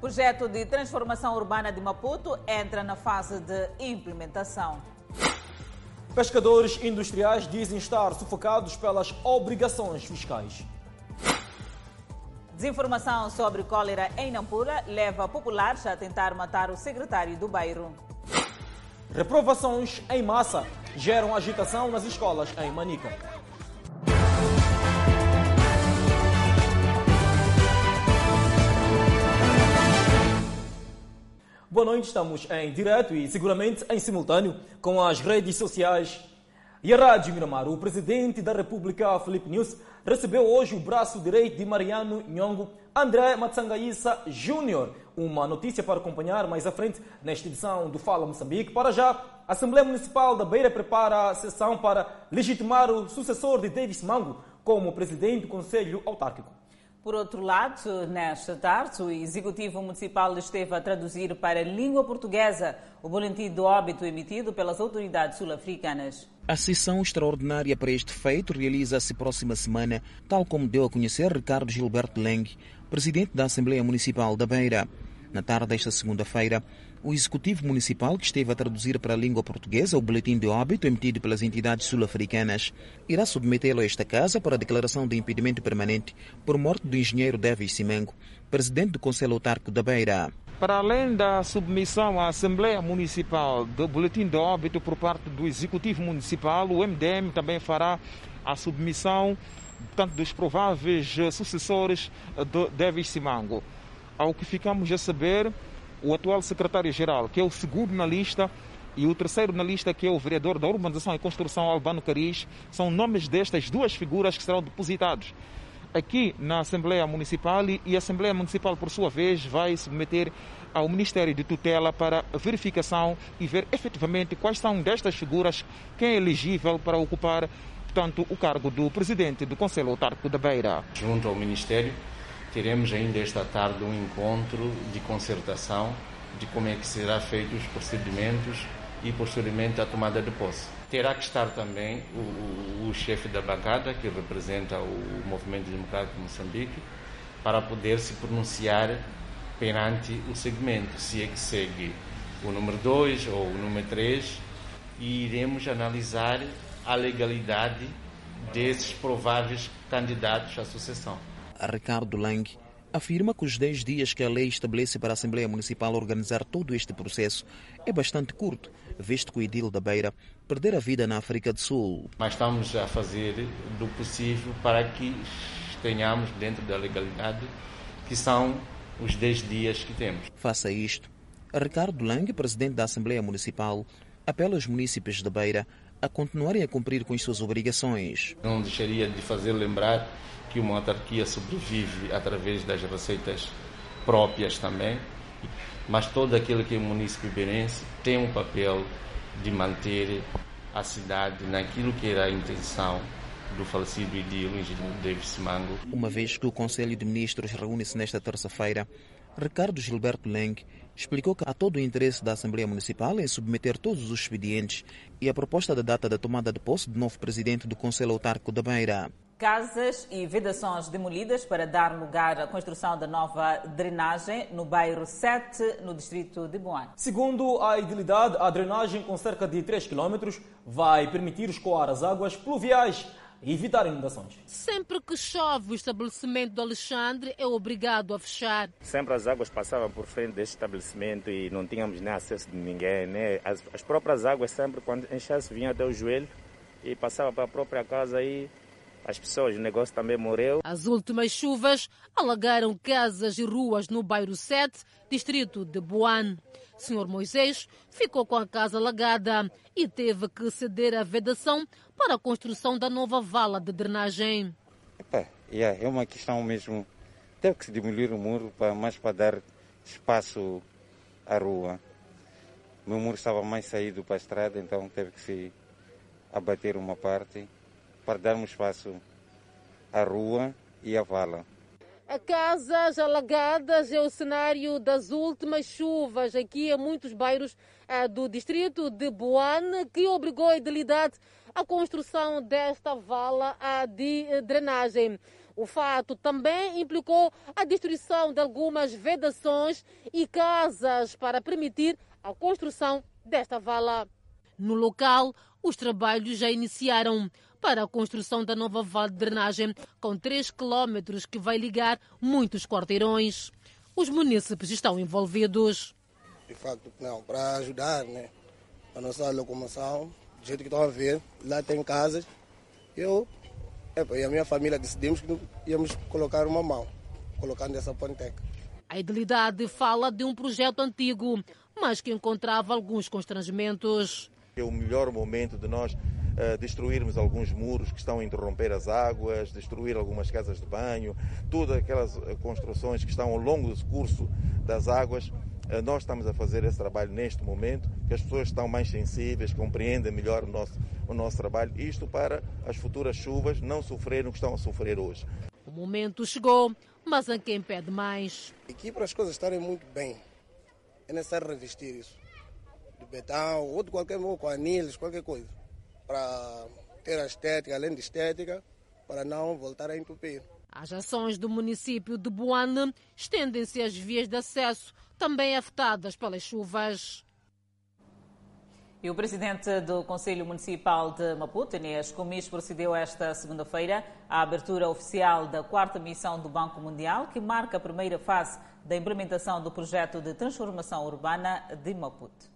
Projeto de transformação urbana de Maputo entra na fase de implementação. Pescadores industriais dizem estar sufocados pelas obrigações fiscais. Desinformação sobre cólera em Nampula leva populares a tentar matar o secretário do bairro. Reprovações em massa geram agitação nas escolas em Manica. Boa noite, estamos em direto e seguramente em simultâneo com as redes sociais e a Rádio Miramar. O presidente da República, Felipe News, recebeu hoje o braço direito de Mariano Nhongo, André Matsangaíssa Júnior. Uma notícia para acompanhar mais à frente nesta edição do Fala Moçambique. Para já, a Assembleia Municipal da Beira prepara a sessão para legitimar o sucessor de Davis Mango como presidente do Conselho Autárquico. Por outro lado, nesta tarde, o Executivo Municipal esteve a traduzir para a língua portuguesa o boletim de óbito emitido pelas autoridades sul-africanas. A sessão extraordinária para este feito realiza-se próxima semana, tal como deu a conhecer Ricardo Gilberto Leng, presidente da Assembleia Municipal da Beira. Na tarde desta segunda-feira, o Executivo Municipal, que esteve a traduzir para a língua portuguesa o boletim de óbito emitido pelas entidades sul-africanas, irá submetê-lo a esta casa para declaração de impedimento permanente por morte do engenheiro Davis Simengo, presidente do Conselho Autárquico da Beira. Para além da submissão à Assembleia Municipal do boletim de óbito por parte do Executivo Municipal, o MDM também fará a submissão tanto dos prováveis sucessores de Davis Simango. Ao que ficamos a saber, o atual secretário-geral, que é o segundo na lista, e o terceiro na lista, que é o vereador da Urbanização e Construção, Albano Cariz, são nomes destas duas figuras que serão depositados aqui na Assembleia Municipal e a Assembleia Municipal, por sua vez, vai submeter ao Ministério de Tutela para verificação e ver efetivamente quais são destas figuras quem é elegível para ocupar, portanto, o cargo do presidente do Conselho Autárquico da Beira. Junto ao Ministério, teremos ainda esta tarde um encontro de concertação de como é que será feitos os procedimentos e posteriormente a tomada de posse. Terá que estar também o, o, o chefe da bancada, que representa o Movimento Democrático de Moçambique, para poder se pronunciar perante o segmento, se é que segue o número 2 ou o número 3, e iremos analisar a legalidade desses prováveis candidatos à sucessão. Ricardo Lang afirma que os 10 dias que a lei estabelece para a Assembleia Municipal organizar todo este processo é bastante curto, visto que o Edil da Beira perder a vida na África do Sul. Mas estamos a fazer do possível para que tenhamos dentro da legalidade, que são os 10 dias que temos. Faça isto. Ricardo Lang, presidente da Assembleia Municipal, apela aos municípios da Beira a continuarem a cumprir com as suas obrigações. Não deixaria de fazer lembrar que uma autarquia sobrevive através das receitas próprias também, mas todo aquele que é município beirense tem um papel de manter a cidade naquilo que era a intenção do falecido edil, o engenheiro Davis Mango. Uma vez que o Conselho de Ministros reúne-se nesta terça-feira, Ricardo Gilberto Leng explicou que há todo o interesse da Assembleia Municipal em submeter todos os expedientes e a proposta da data da tomada de posse do novo presidente do Conselho Autárquico da Beira. Casas e vedações demolidas para dar lugar à construção da nova drenagem no bairro 7, no distrito de Boane. Segundo a idilidade, a drenagem com cerca de 3 km vai permitir escoar as águas pluviais e evitar inundações. Sempre que chove, o estabelecimento do Alexandre é obrigado a fechar. Sempre as águas passavam por frente deste estabelecimento e não tínhamos nem acesso de ninguém. Né? As, as próprias águas sempre, quando enchesse, vinham até o joelho e passava para a própria casa e as pessoas, o negócio também morreu. As últimas chuvas alagaram casas e ruas no bairro 7, distrito de Boane. Senhor Moisés ficou com a casa alagada e teve que ceder a vedação para a construção da nova vala de drenagem. Epa, yeah, é uma questão mesmo. Teve que se demolir o muro para, mais para dar espaço à rua. O meu muro estava mais saído para a estrada, então teve que se abater uma parte para darmos espaço à rua e à vala. Casas alagadas é o cenário das últimas chuvas aqui em muitos bairros do distrito de Boane, que obrigou a idilidade à construção desta vala de drenagem. O fato também implicou a destruição de algumas vedações e casas para permitir a construção desta vala. No local, os trabalhos já iniciaram para a construção da nova vala de drenagem, com 3 quilómetros que vai ligar muitos quarteirões. Os munícipes estão envolvidos. De facto, não, para ajudar né, a nossa locomoção, do jeito que estão a ver, lá tem casas. Eu e a minha família decidimos que íamos colocar uma mão, colocando essa ponteca. A idilidade fala de um projeto antigo, mas que encontrava alguns constrangimentos. É o melhor momento de nós uh, destruirmos alguns muros que estão a interromper as águas, destruir algumas casas de banho, todas aquelas eh, construções que estão ao longo do curso das águas. Uh, nós estamos a fazer esse trabalho neste momento, que as pessoas estão mais sensíveis, compreendem melhor o nosso, o nosso trabalho, isto para as futuras chuvas não sofrerem o que estão a sofrer hoje. O momento chegou, mas a quem pede mais? Aqui para as coisas estarem muito bem, é necessário revestir isso. De betão ou de qualquer modo, com anilhos, qualquer coisa. Para ter a estética, além de estética, para não voltar a entupir. As ações do município de Boane estendem-se às vias de acesso, também afetadas pelas chuvas. E o presidente do Conselho Municipal de Maputo, Inês Comis, procedeu esta segunda-feira à abertura oficial da quarta missão do Banco Mundial, que marca a primeira fase da implementação do projeto de transformação urbana de Maputo.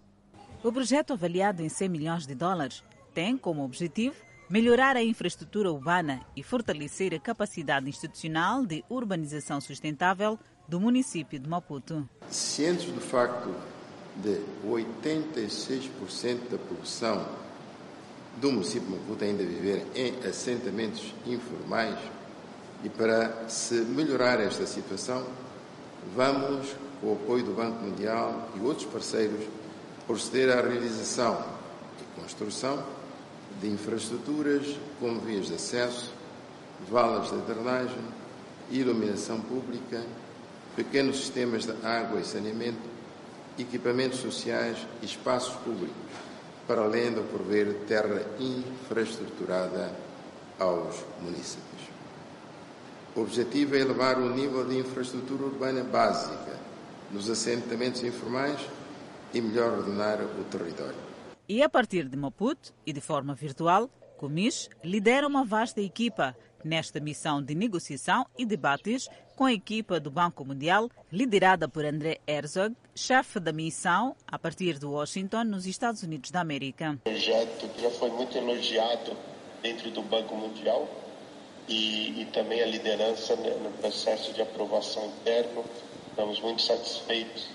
O projeto, avaliado em 100 milhões de dólares, tem como objetivo melhorar a infraestrutura urbana e fortalecer a capacidade institucional de urbanização sustentável do município de Maputo. Cientes do facto de 86% da população do município de Maputo ainda viver em assentamentos informais e para se melhorar esta situação, vamos, com o apoio do Banco Mundial e outros parceiros, proceder à realização e construção de infraestruturas como vias de acesso, valas de drenagem, iluminação pública, pequenos sistemas de água e saneamento, equipamentos sociais e espaços públicos, para além de prover terra infraestruturada aos municípios. O objetivo é elevar o nível de infraestrutura urbana básica nos assentamentos informais e melhor ordenar o território. E a partir de Maputo e de forma virtual, Comis lidera uma vasta equipa nesta missão de negociação e debates com a equipa do Banco Mundial, liderada por André Herzog, chefe da missão a partir de Washington, nos Estados Unidos da América. O projeto já foi muito elogiado dentro do Banco Mundial e, e também a liderança no processo de aprovação interno. Estamos muito satisfeitos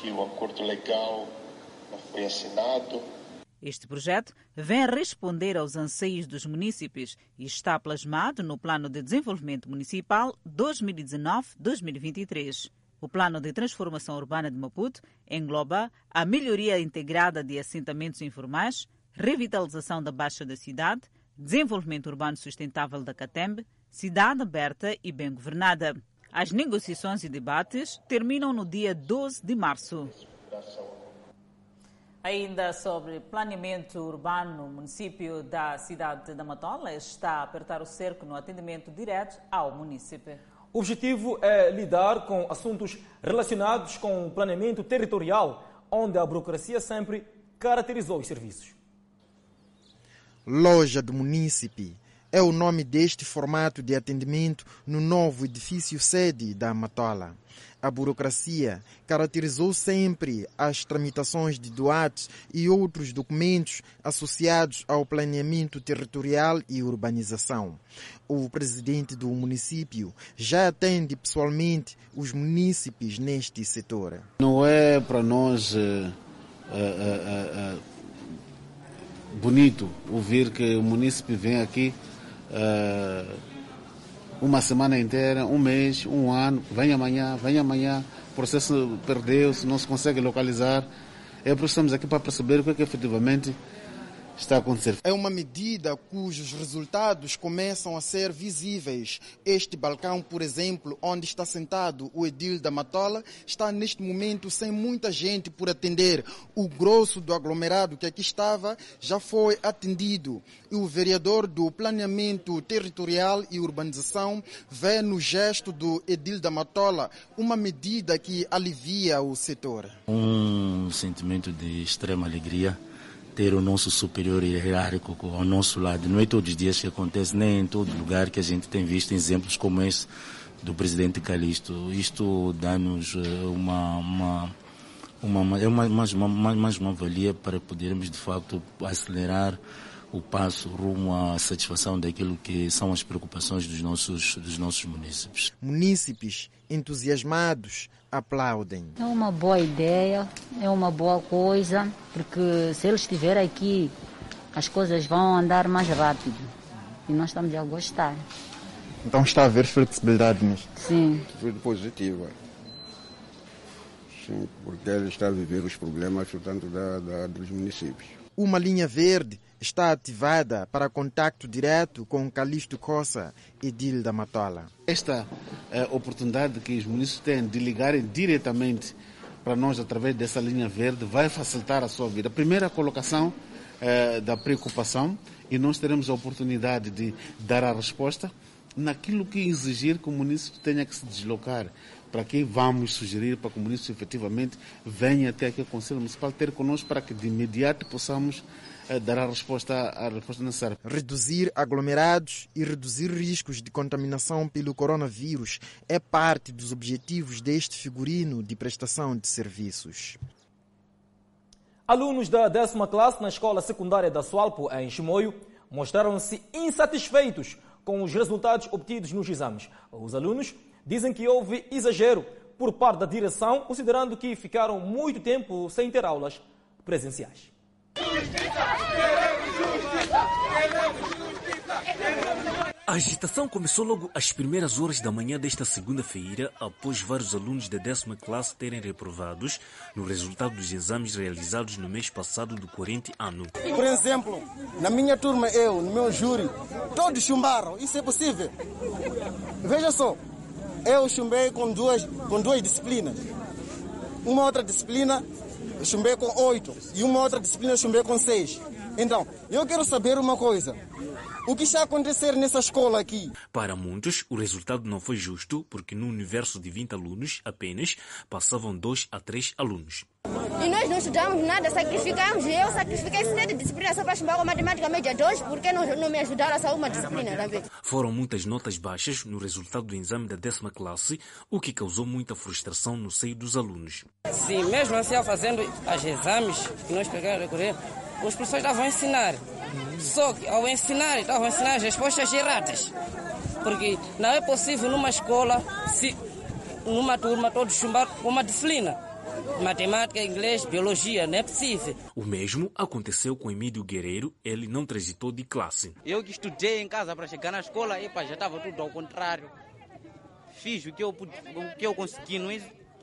que o acordo legal foi assinado este projeto vem responder aos anseios dos municípios e está plasmado no Plano de Desenvolvimento Municipal 2019-2023. O Plano de Transformação Urbana de Maputo engloba a melhoria integrada de assentamentos informais, revitalização da Baixa da cidade, desenvolvimento urbano sustentável da Catembe, cidade aberta e bem governada. As negociações e debates terminam no dia 12 de março. Ainda sobre planeamento urbano, o município da cidade da Matola está a apertar o cerco no atendimento direto ao município. O objetivo é lidar com assuntos relacionados com o planeamento territorial, onde a burocracia sempre caracterizou os serviços. Loja do Munícipe é o nome deste formato de atendimento no novo edifício sede da Matola. A burocracia caracterizou sempre as tramitações de doates e outros documentos associados ao planeamento territorial e urbanização. O presidente do município já atende pessoalmente os munícipes neste setor. Não é para nós uh, uh, uh, bonito ouvir que o munícipe vem aqui uma semana inteira, um mês, um ano, vem amanhã, vem amanhã, o processo perdeu-se, não se consegue localizar. É por isso que estamos aqui para perceber o que, é que efetivamente está a acontecer. É uma medida cujos resultados começam a ser visíveis. Este balcão, por exemplo, onde está sentado o Edil da Matola, está neste momento sem muita gente por atender. O grosso do aglomerado que aqui estava já foi atendido. E o vereador do Planeamento Territorial e Urbanização vê no gesto do Edil da Matola uma medida que alivia o setor. Um sentimento de extrema alegria ter o nosso superior hierárquico ao nosso lado. Não é todos os dias que acontece, nem em todo lugar que a gente tem visto exemplos como esse do presidente Calixto. Isto dá-nos eh, uma, uma, uma, é uma, mais, uma, mais uma valia para podermos, de facto, acelerar o passo rumo à satisfação daquilo que são as preocupações dos nossos, dos nossos munícipes. Munícipes entusiasmados aplaudem. É uma boa ideia, é uma boa coisa, porque se eles estiverem aqui, as coisas vão andar mais rápido. E nós estamos a gostar. Então está a haver flexibilidade nisto? Sim. Foi positiva. Sim, porque ele está a viver os problemas, portanto, da, da, dos municípios. Uma linha verde está ativada para contacto direto com Calixto Coça, edil da Matola. Esta é, oportunidade que os municípios têm de ligarem diretamente para nós através dessa linha verde vai facilitar a sua vida. Primeira colocação é, da preocupação e nós teremos a oportunidade de dar a resposta naquilo que exigir que o município tenha que se deslocar. Para que vamos sugerir para que o município efetivamente venha até aqui ao Conselho Municipal ter conosco para que de imediato possamos dar a resposta, a resposta necessária. Reduzir aglomerados e reduzir riscos de contaminação pelo coronavírus é parte dos objetivos deste figurino de prestação de serviços. Alunos da décima classe na escola secundária da Sualpo, em Chimoio, mostraram-se insatisfeitos com os resultados obtidos nos exames. Os alunos dizem que houve exagero por parte da direção, considerando que ficaram muito tempo sem ter aulas presenciais. A agitação começou logo às primeiras horas da manhã desta segunda-feira, após vários alunos da décima classe terem reprovados no resultado dos exames realizados no mês passado do corrente ano. Por exemplo, na minha turma, eu, no meu júri, todos chumbaram. Isso é possível. Veja só, eu chumbei com duas, com duas disciplinas. Uma outra disciplina chumbei com oito e uma outra disciplina chumbei com seis. Então, eu quero saber uma coisa. O que está a acontecer nessa escola aqui? Para muitos, o resultado não foi justo, porque no universo de 20 alunos, apenas passavam 2 a 3 alunos. E nós não estudamos nada, sacrificamos. Eu sacrifiquei sete disciplinas só para com matemática média 2, porque não, não me ajudaram a só uma disciplina, tá vendo? Foram muitas notas baixas no resultado do exame da décima classe, o que causou muita frustração no seio dos alunos. Sim, mesmo assim, fazendo os exames que nós pegamos a recorrer, os professores estavam a ensinar. Só que ao ensinar, estavam a ensinar as respostas erradas. Porque não é possível numa escola, se numa turma, todos chumbar com uma disciplina. Matemática, inglês, biologia, não é possível. O mesmo aconteceu com Emílio Guerreiro, ele não transitou de classe. Eu que estudei em casa para chegar na escola, epa, já estava tudo ao contrário. Fiz o que eu, o que eu consegui, não é?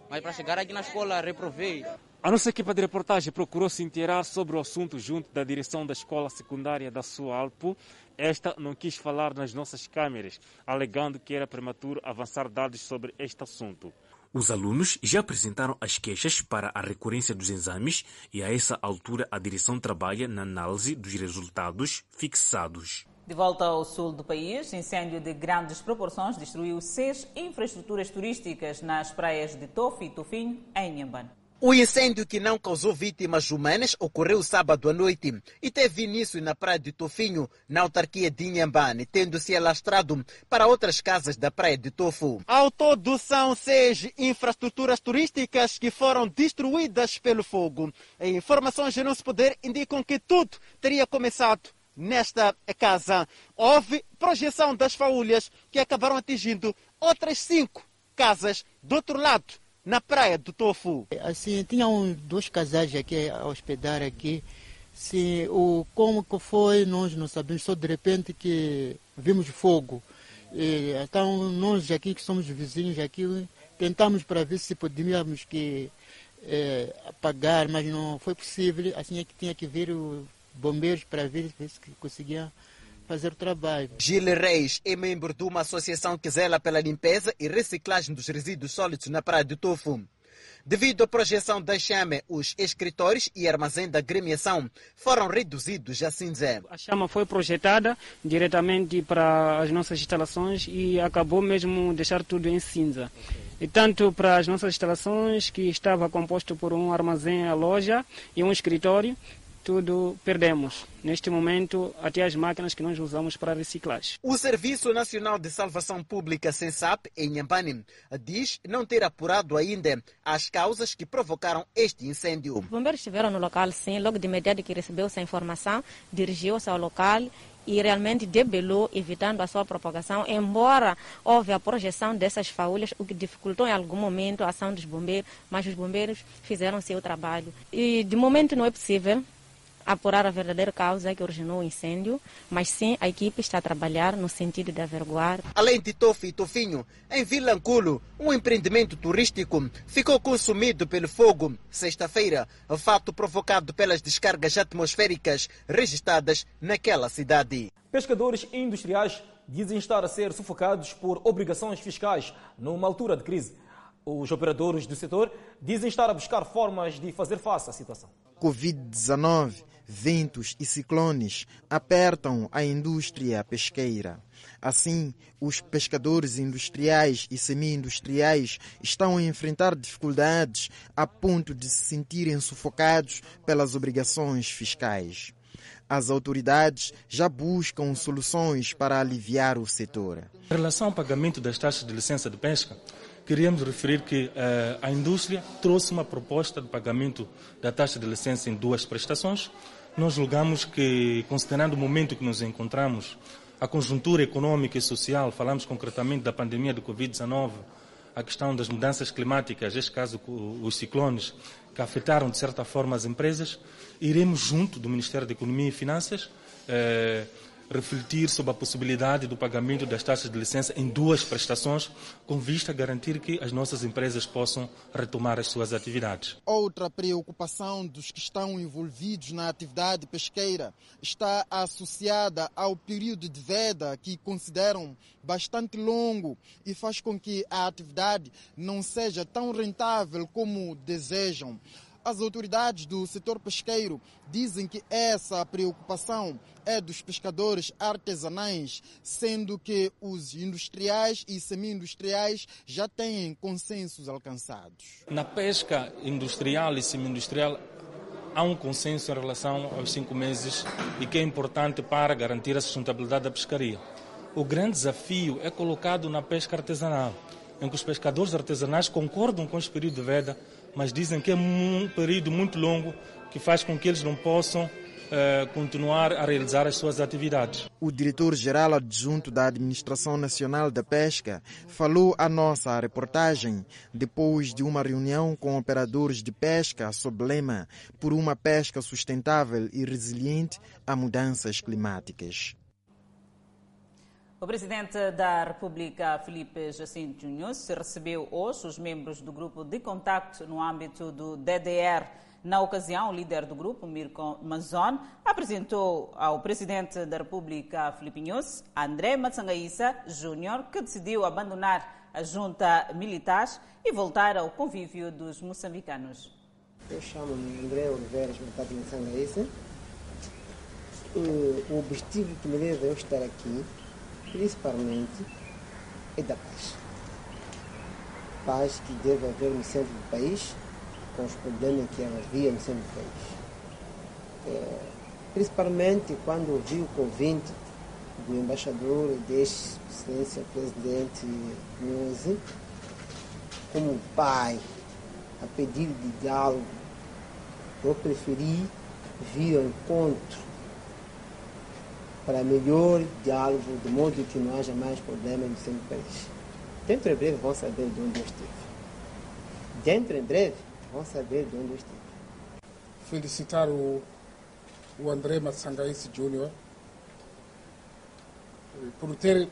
mas para chegar aqui na escola reprovei. A nossa equipa de reportagem procurou se inteirar sobre o assunto junto da direção da escola secundária da Sualpo. Esta não quis falar nas nossas câmeras, alegando que era prematuro avançar dados sobre este assunto. Os alunos já apresentaram as queixas para a recorrência dos exames e a essa altura a direção trabalha na análise dos resultados fixados. De volta ao sul do país, incêndio de grandes proporções destruiu seis infraestruturas turísticas nas praias de Tofi e Tofinho, em Nhambane. O incêndio que não causou vítimas humanas ocorreu sábado à noite e teve início na praia de Tofinho, na autarquia de Inhambane, tendo se alastrado para outras casas da praia de Tofu. Ao todo, são seis infraestruturas turísticas que foram destruídas pelo fogo. Informações de nosso poder indicam que tudo teria começado nesta casa. Houve projeção das faúlhas que acabaram atingindo outras cinco casas do outro lado na praia do Tofu. Assim, tinham dois casais aqui a hospedar aqui. Se o como que foi, nós não sabemos, só de repente que vimos fogo. E, então nós aqui que somos vizinhos aqui tentamos para ver se podíamos que é, apagar, mas não foi possível. Assim é que tinha que vir o bombeiros para ver se conseguiam fazer o trabalho. Gil Reis é membro de uma associação que zela pela limpeza e reciclagem dos resíduos sólidos na praia de Tofu. Devido à projeção da chama, os escritórios e armazém da gremiação foram reduzidos a cinza. A chama foi projetada diretamente para as nossas instalações e acabou mesmo deixar tudo em cinza. E tanto para as nossas instalações, que estava composto por um armazém, a loja e um escritório, tudo perdemos. Neste momento, até as máquinas que nós usamos para reciclagem. O Serviço Nacional de Salvação Pública, SENSAP, em Nhambane, diz não ter apurado ainda as causas que provocaram este incêndio. Os bombeiros estiveram no local, sim, logo de imediato que recebeu essa informação, dirigiu-se ao local e realmente debelou, evitando a sua propagação, embora houve a projeção dessas faúlhas, o que dificultou em algum momento a ação dos bombeiros, mas os bombeiros fizeram seu trabalho. E de momento não é possível apurar a verdadeira causa que originou o incêndio, mas sim a equipe está a trabalhar no sentido de averiguar. Além de Tofi e Tofinho, em Vilanculo, um empreendimento turístico ficou consumido pelo fogo sexta-feira, fato provocado pelas descargas atmosféricas registradas naquela cidade. Pescadores industriais dizem estar a ser sufocados por obrigações fiscais numa altura de crise. Os operadores do setor dizem estar a buscar formas de fazer face à situação. Covid-19 ventos e ciclones apertam a indústria pesqueira. Assim, os pescadores industriais e semi-industriais estão a enfrentar dificuldades a ponto de se sentirem sufocados pelas obrigações fiscais. As autoridades já buscam soluções para aliviar o setor. Em relação ao pagamento das taxas de licença de pesca, queríamos referir que uh, a indústria trouxe uma proposta de pagamento da taxa de licença em duas prestações. Nós julgamos que, considerando o momento que nos encontramos, a conjuntura econômica e social, falamos concretamente da pandemia do Covid-19, a questão das mudanças climáticas, neste caso os ciclones, que afetaram de certa forma as empresas, iremos junto do Ministério da Economia e Finanças eh, refletir sobre a possibilidade do pagamento das taxas de licença em duas prestações, com vista a garantir que as nossas empresas possam retomar as suas atividades. Outra preocupação dos que estão envolvidos na atividade pesqueira está associada ao período de veda que consideram bastante longo e faz com que a atividade não seja tão rentável como desejam. As autoridades do setor pesqueiro dizem que essa preocupação é dos pescadores artesanais, sendo que os industriais e semi-industriais já têm consensos alcançados. Na pesca industrial e semi-industrial há um consenso em relação aos cinco meses e que é importante para garantir a sustentabilidade da pescaria. O grande desafio é colocado na pesca artesanal, em que os pescadores artesanais concordam com este período de veda mas dizem que é um período muito longo que faz com que eles não possam uh, continuar a realizar as suas atividades. O diretor-geral adjunto da Administração Nacional da Pesca falou à nossa reportagem depois de uma reunião com operadores de pesca sob lema por uma pesca sustentável e resiliente a mudanças climáticas. O presidente da República, Felipe Jacinto Júnior, recebeu hoje os membros do grupo de contacto no âmbito do DDR. Na ocasião, o líder do grupo, Mirko Manzon, apresentou ao presidente da República, Felipe Nunes, André Matsangaíssa Júnior, que decidiu abandonar a junta militar e voltar ao convívio dos moçambicanos. Eu chamo-me André Oliveira Matsangaíssa. O objetivo que me leva a eu estar aqui principalmente é da paz. Paz que deve haver no centro do país, com os problemas que havia no centro do país. É, principalmente quando ouvi o convite do embaixador e deste excelência presidente Nuse, como pai, a pedido de diálogo, eu preferi vir ao encontro para melhor diálogo, de modo que não haja mais problemas no seu país. Dentro em breve vão saber de onde eu estive. Dentro em breve vão saber de onde eu estive. Felicitar o, o André Matsangaisi Júnior eh, por ter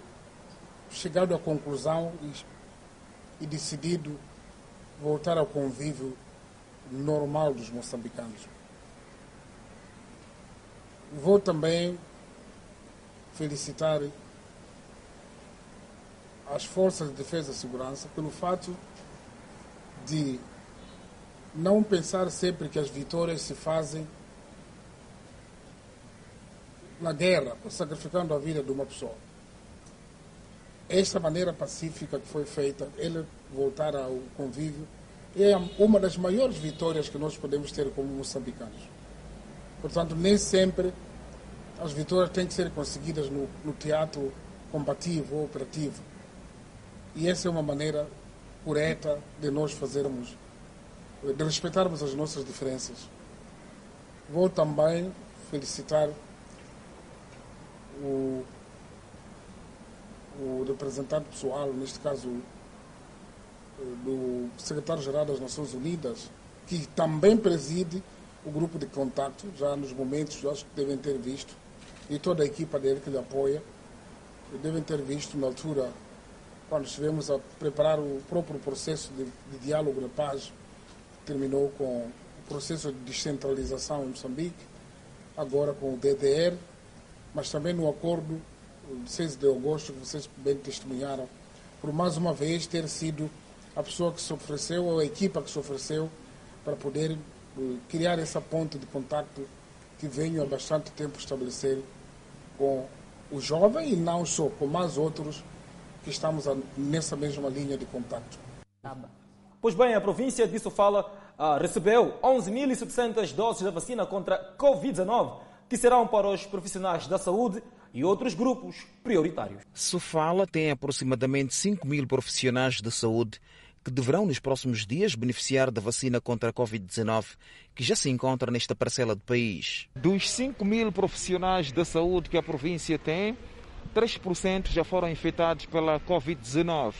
chegado à conclusão e, e decidido voltar ao convívio normal dos moçambicanos. Vou também felicitar as forças de defesa e segurança pelo fato de não pensar sempre que as vitórias se fazem na guerra, sacrificando a vida de uma pessoa. Esta maneira pacífica que foi feita, ele voltar ao convívio, é uma das maiores vitórias que nós podemos ter como moçambicanos. Portanto, nem sempre as vitórias têm que ser conseguidas no, no teatro combativo ou operativo. E essa é uma maneira correta de nós fazermos, de respeitarmos as nossas diferenças. Vou também felicitar o, o representante pessoal, neste caso do secretário-geral das Nações Unidas, que também preside o grupo de contato, já nos momentos, acho que devem ter visto, e toda a equipa dele que lhe apoia, devem ter visto na altura, quando estivemos a preparar o próprio processo de, de diálogo de paz, que terminou com o processo de descentralização em Moçambique, agora com o DDR, mas também no acordo de 6 de agosto, que vocês bem testemunharam, por mais uma vez ter sido a pessoa que se ofereceu, ou a equipa que se ofereceu, para poder eh, criar essa ponte de contato que venho há bastante tempo estabelecer com o jovem e não só, com mais outros que estamos nessa mesma linha de contato. Pois bem, a província de Sofala ah, recebeu 11.700 doses da vacina contra Covid-19 que serão para os profissionais da saúde e outros grupos prioritários. Sofala tem aproximadamente 5 mil profissionais de saúde que deverão nos próximos dias beneficiar da vacina contra a Covid-19, que já se encontra nesta parcela do país. Dos 5 mil profissionais da saúde que a província tem, 3% já foram infectados pela Covid-19.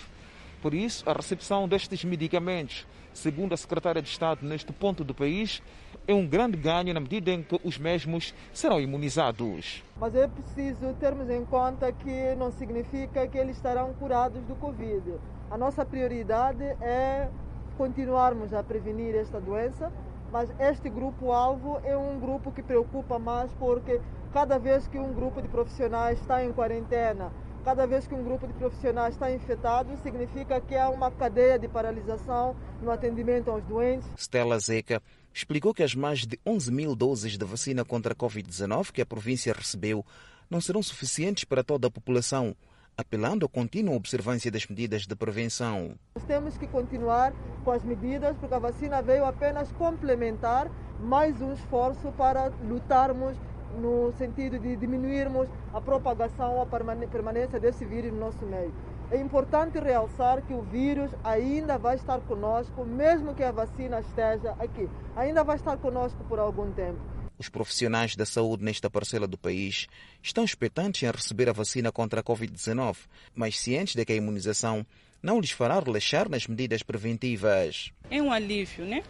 Por isso, a recepção destes medicamentos, segundo a secretária de Estado neste ponto do país, é um grande ganho na medida em que os mesmos serão imunizados. Mas é preciso termos em conta que não significa que eles estarão curados do Covid. A nossa prioridade é continuarmos a prevenir esta doença, mas este grupo-alvo é um grupo que preocupa mais porque cada vez que um grupo de profissionais está em quarentena, cada vez que um grupo de profissionais está infectado, significa que há uma cadeia de paralisação no atendimento aos doentes. Stella Zeca explicou que as mais de 11 mil doses de vacina contra a Covid-19 que a província recebeu não serão suficientes para toda a população, apelando à contínua observância das medidas de prevenção. Nós temos que continuar com as medidas, porque a vacina veio apenas complementar mais um esforço para lutarmos no sentido de diminuirmos a propagação, a permanência desse vírus no nosso meio. É importante realçar que o vírus ainda vai estar conosco, mesmo que a vacina esteja aqui. Ainda vai estar conosco por algum tempo. Os profissionais da saúde nesta parcela do país estão expectantes em receber a vacina contra a Covid-19, mas cientes de que a imunização não lhes fará relaxar nas medidas preventivas. É um alívio, né?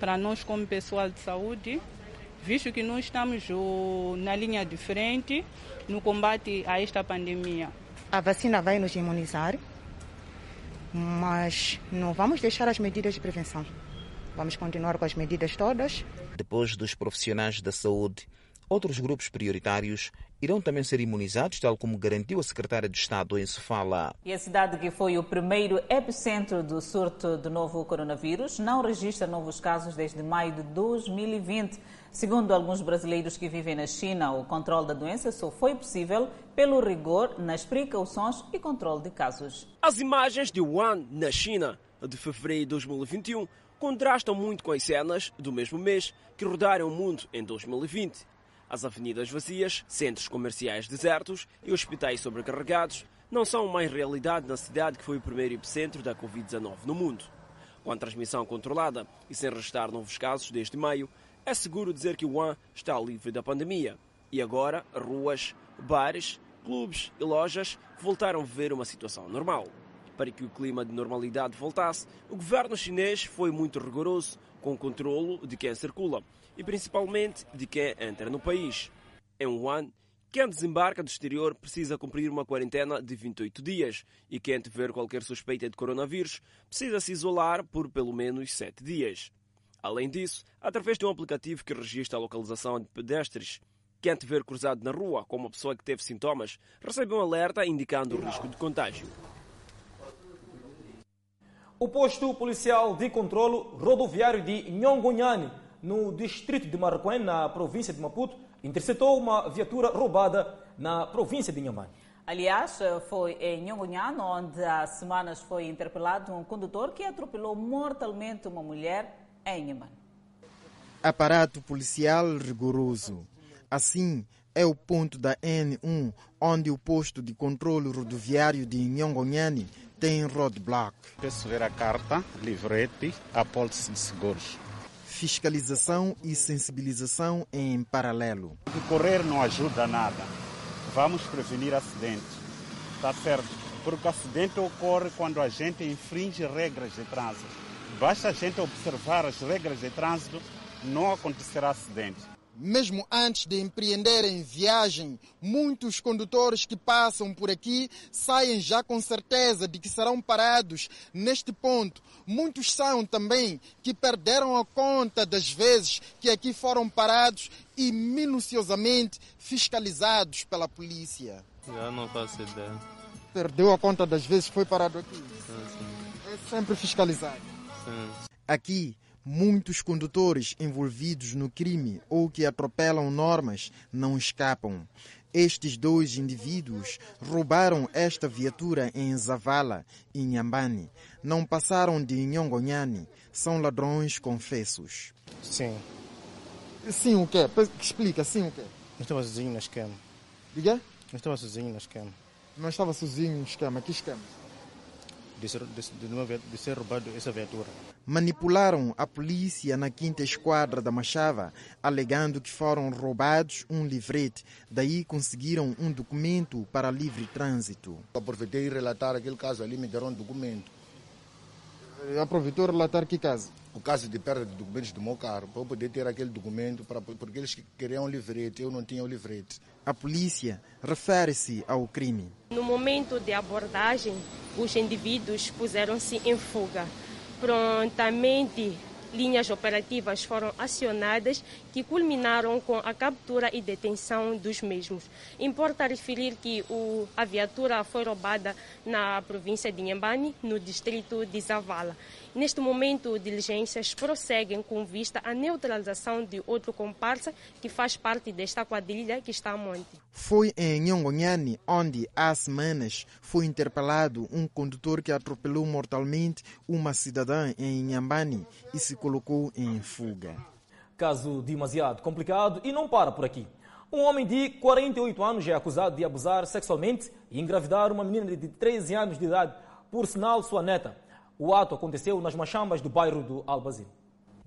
Para nós, como pessoal de saúde, visto que nós estamos na linha de frente no combate a esta pandemia. A vacina vai nos imunizar, mas não vamos deixar as medidas de prevenção. Vamos continuar com as medidas todas. Depois dos profissionais da saúde, outros grupos prioritários irão também ser imunizados, tal como garantiu a secretária de Estado em Sofala. E a cidade que foi o primeiro epicentro do surto do novo coronavírus não registra novos casos desde maio de 2020. Segundo alguns brasileiros que vivem na China, o controle da doença só foi possível pelo rigor nas precauções e controle de casos. As imagens de Wuhan, na China, de fevereiro de 2021, contrastam muito com as cenas do mesmo mês que rodaram o mundo em 2020. As avenidas vazias, centros comerciais desertos e hospitais sobrecarregados não são mais realidade na cidade que foi o primeiro epicentro da Covid-19 no mundo. Com a transmissão controlada e sem registrar novos casos desde maio, é seguro dizer que Wuhan está livre da pandemia. E agora, ruas, bares, clubes e lojas voltaram a viver uma situação normal. Para que o clima de normalidade voltasse, o governo chinês foi muito rigoroso com o controlo de quem circula e principalmente de quem entra no país. Em Wuhan, quem desembarca do exterior precisa cumprir uma quarentena de 28 dias e quem tiver qualquer suspeita de coronavírus precisa se isolar por pelo menos 7 dias. Além disso, através de um aplicativo que registra a localização de pedestres, Quem te ver cruzado na rua com uma pessoa que teve sintomas recebe um alerta indicando o risco de contágio. O posto policial de controlo rodoviário de Nhongonhane, no distrito de Marroquém, na província de Maputo, interceptou uma viatura roubada na província de Inhambane. Aliás, foi em Nhongonhane onde há semanas foi interpelado um condutor que atropelou mortalmente uma mulher em Inhambane. Aparato policial rigoroso. Assim, é o ponto da N1, onde o posto de controle rodoviário de Nhongonhane tem roadblock. Peço ver a carta, livrete, apólice de seguros. Fiscalização e sensibilização em paralelo. Correr não ajuda nada. Vamos prevenir acidentes. Está certo? Porque acidente ocorre quando a gente infringe regras de trânsito. Basta a gente observar as regras de trânsito, não acontecerá acidente. Mesmo antes de empreenderem viagem, muitos condutores que passam por aqui saem já com certeza de que serão parados neste ponto. Muitos são também que perderam a conta das vezes que aqui foram parados e minuciosamente fiscalizados pela polícia. Já não faço ideia. Perdeu a conta das vezes que foi parado aqui? Sim, sim. É sempre fiscalizado. Sim. Aqui, muitos condutores envolvidos no crime ou que atropelam normas não escapam. Estes dois indivíduos roubaram esta viatura em Zavala, em Nhambane. Não passaram de Nhongonhane. São ladrões confessos. Sim. Sim o quê? Explica, sim o quê? Eu estava sozinho no esquema. Diga? Eu estava sozinho no esquema. Não estava sozinho no esquema. Que esquema? De ser, roubado essa viatura. Manipularam a polícia na quinta esquadra da Machava, alegando que foram roubados um livrete. Daí conseguiram um documento para livre trânsito. Aproveitei e relatar aquele caso ali, me deram um documento. Aproveitou relatar que caso? O caso de perda de documentos do meu carro, para eu poder ter aquele documento, para, porque eles queriam o livrete, eu não tinha o livrete. A polícia refere-se ao crime. No momento de abordagem, os indivíduos puseram-se em fuga. Prontamente, linhas operativas foram acionadas que culminaram com a captura e detenção dos mesmos. Importa referir que o, a viatura foi roubada na província de Inhambane, no distrito de Zavala. Neste momento, diligências prosseguem com vista à neutralização de outro comparsa que faz parte desta quadrilha que está a monte. Foi em Nhongonhane onde, há semanas, foi interpelado um condutor que atropelou mortalmente uma cidadã em Inhambane e se colocou em fuga. Caso demasiado complicado e não para por aqui. Um homem de 48 anos é acusado de abusar sexualmente e engravidar uma menina de 13 anos de idade, por sinal sua neta. O ato aconteceu nas machambas do bairro do Albazin.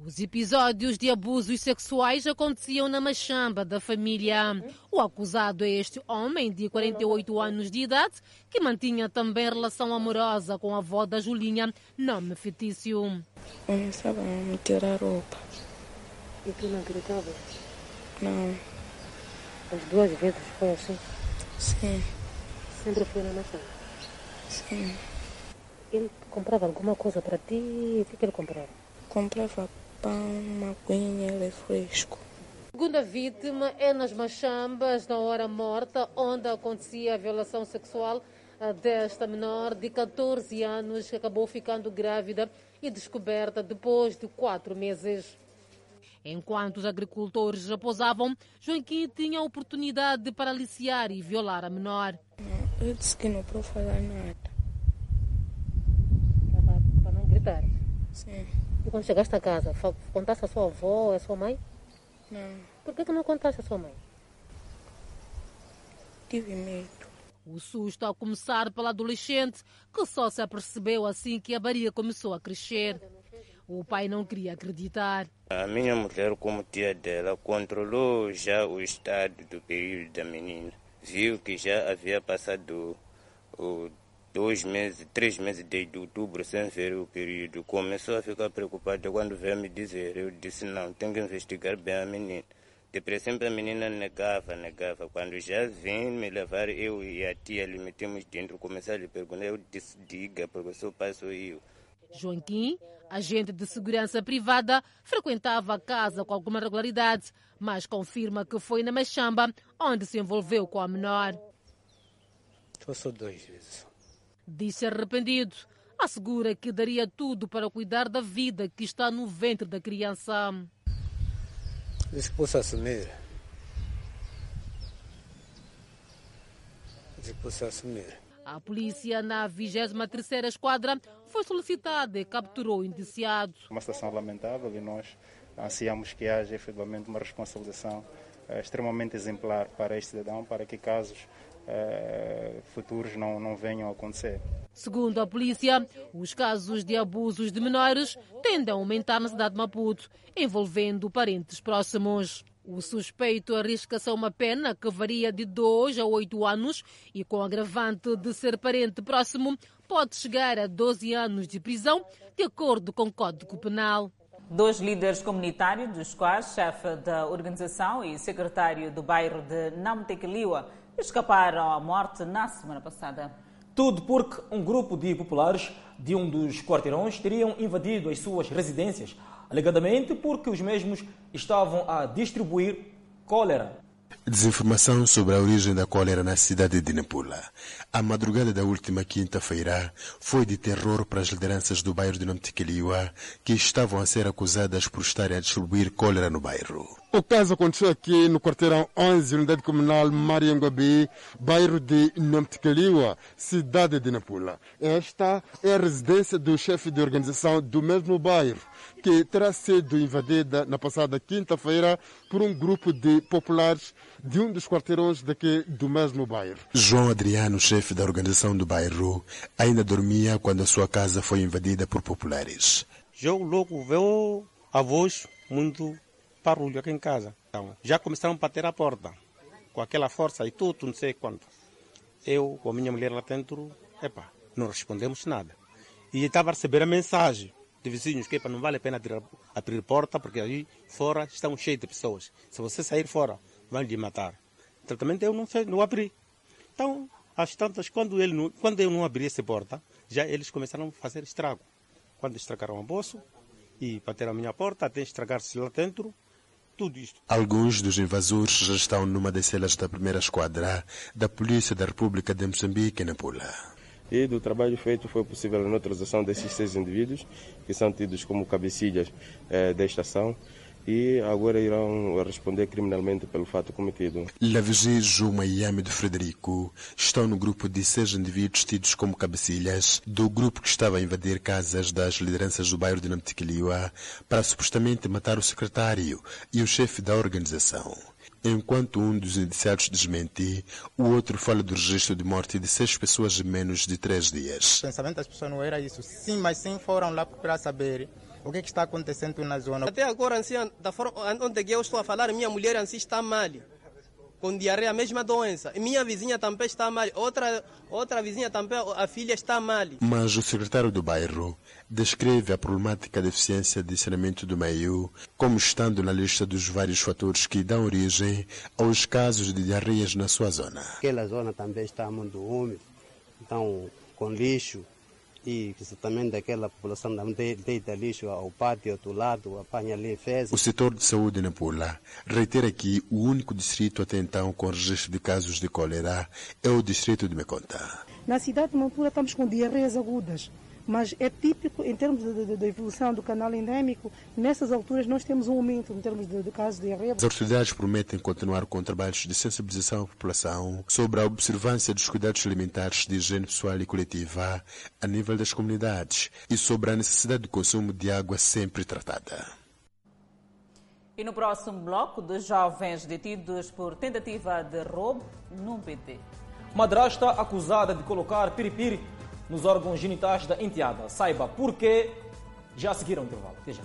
Os episódios de abusos sexuais aconteciam na machamba da família. O acusado é este homem de 48 anos de idade que mantinha também relação amorosa com a avó da Julinha, nome fictício. Começava a me tirar roupa. E tu não acreditava? Não. As duas vezes foi assim? Sim. Sempre foi na machamba? Sim. Ele comprava alguma coisa para ti? O que, que ele comprava? Comprava pão, maguinha refresco. Segunda vítima é nas Machambas, na hora morta, onde acontecia a violação sexual desta menor de 14 anos que acabou ficando grávida e descoberta depois de quatro meses. Enquanto os agricultores repousavam, Joaquim tinha a oportunidade de paraliciar e violar a menor. Eu disse que não posso falar nada. Sim. E quando chegaste a casa, contaste a sua avó, a sua mãe? Não. Por que, que não contaste a sua mãe? Tive medo. O susto a começar pela adolescente, que só se apercebeu assim que a Maria começou a crescer. O pai não queria acreditar. A minha mulher, como tia dela, controlou já o estado do período da menina. Viu que já havia passado o dois meses, três meses desde outubro sem ver o período. Começou a ficar preocupada quando veio me dizer. Eu disse, não, tenho que investigar bem a menina. Depois sempre a menina negava, negava. Quando já vim me levar, eu e a tia lhe metemos dentro, começar a lhe perguntar. Eu disse, diga, porque sou pai, sou eu. Joaquim Agente de segurança privada frequentava a casa com alguma regularidade, mas confirma que foi na Machamba onde se envolveu com a menor. Foi só duas vezes. Disse arrependido. Assegura que daria tudo para cuidar da vida que está no ventre da criança. Disse que posso assumir. Disse que posso assumir. A polícia na 23ª Esquadra foi solicitada e capturou o indiciado. Uma situação lamentável e nós ansiamos que haja efetivamente uma responsabilização eh, extremamente exemplar para este cidadão, para que casos eh, futuros não, não venham a acontecer. Segundo a polícia, os casos de abusos de menores tendem a aumentar na cidade de Maputo, envolvendo parentes próximos. O suspeito arrisca-se a uma pena que varia de 2 a 8 anos e, com agravante de ser parente próximo, pode chegar a 12 anos de prisão, de acordo com o Código Penal. Dois líderes comunitários, dos quais chefe da organização e secretário do bairro de Namtekeliwa, escaparam à morte na semana passada. Tudo porque um grupo de populares de um dos quarteirões teriam invadido as suas residências, alegadamente porque os mesmos estavam a distribuir cólera. Desinformação sobre a origem da cólera na cidade de Nampula. A madrugada da última quinta-feira foi de terror para as lideranças do bairro de Nomtikeliwa, que estavam a ser acusadas por estarem a distribuir cólera no bairro. O caso aconteceu aqui no quarteirão 11, unidade comunal Marianguabi, bairro de Nomtikeliwa, cidade de Nampula. Esta é a residência do chefe de organização do mesmo bairro, que terá sido invadida na passada quinta-feira por um grupo de populares de um dos quarteirões daqui do mesmo bairro. João Adriano, chefe da organização do bairro, ainda dormia quando a sua casa foi invadida por populares. Eu logo veio a voz muito barulho aqui em casa. Então, já começaram a bater a porta com aquela força e tudo, não sei quanto. Eu, com a minha mulher lá dentro, epa, não respondemos nada. E estava a receber a mensagem de vizinhos que epa, não vale a pena abrir, porta porque aí fora estão cheios de pessoas. Se você sair fora, vão lhe matar. Tratamento eu não, fez, não abri. Então, às tantas, quando, ele não, quando eu não abri essa porta, já eles começaram a fazer estrago. Quando estragaram o bolso e bateram a minha porta, até estragar-se lá dentro, tudo isto. Alguns dos invasores já estão numa das celas da primeira esquadra da Polícia da República de Moçambique, na Pula. E do trabalho feito foi possível a neutralização desses seis indivíduos, que são tidos como cabecilhas eh, desta ação, e agora irão responder criminalmente pelo fato cometido. Lavegi, Juma e Yami de Frederico estão no grupo de seis indivíduos tidos como cabecilhas do grupo que estava a invadir casas das lideranças do bairro de Namtikiliwa para supostamente matar o secretário e o chefe da organização. Enquanto um dos indiciados desmente, o outro fala do registro de morte de seis pessoas em menos de três dias. O pensamento das pessoas não era isso. Sim, mas sim foram lá procurar saber o que, que está acontecendo na zona. Até agora, assim, da forma onde eu estou a falar, minha mulher assim está mal. Com diarreia, a mesma doença. E minha vizinha também está mal. Outra, outra vizinha também, a filha está mal. Mas o secretário do bairro descreve a problemática da deficiência de saneamento do meio como estando na lista dos vários fatores que dão origem aos casos de diarreias na sua zona. Aquela zona também está muito úmida, então com lixo, e também daquela população deita lixo ao pátio, outro lado, apanha ali fezes. O setor de saúde na Pula reitera que o único distrito até então com registro de casos de cólera é o distrito de Meconta. Na cidade de Mampula estamos com diarreias agudas, mas é típico em termos da evolução do canal endêmico, nessas alturas nós temos um aumento em termos de, de casos de diarreia. As autoridades prometem continuar com trabalhos de sensibilização à população sobre a observância dos cuidados alimentares de higiene pessoal e coletiva a nível das comunidades e sobre a necessidade de consumo de água sempre tratada. E no próximo bloco, dos jovens detidos por tentativa de roubo num PT. Madrasta acusada de colocar piripiri nos órgãos genitais da enteada. Saiba porquê. Já seguiram o intervalo. Até já.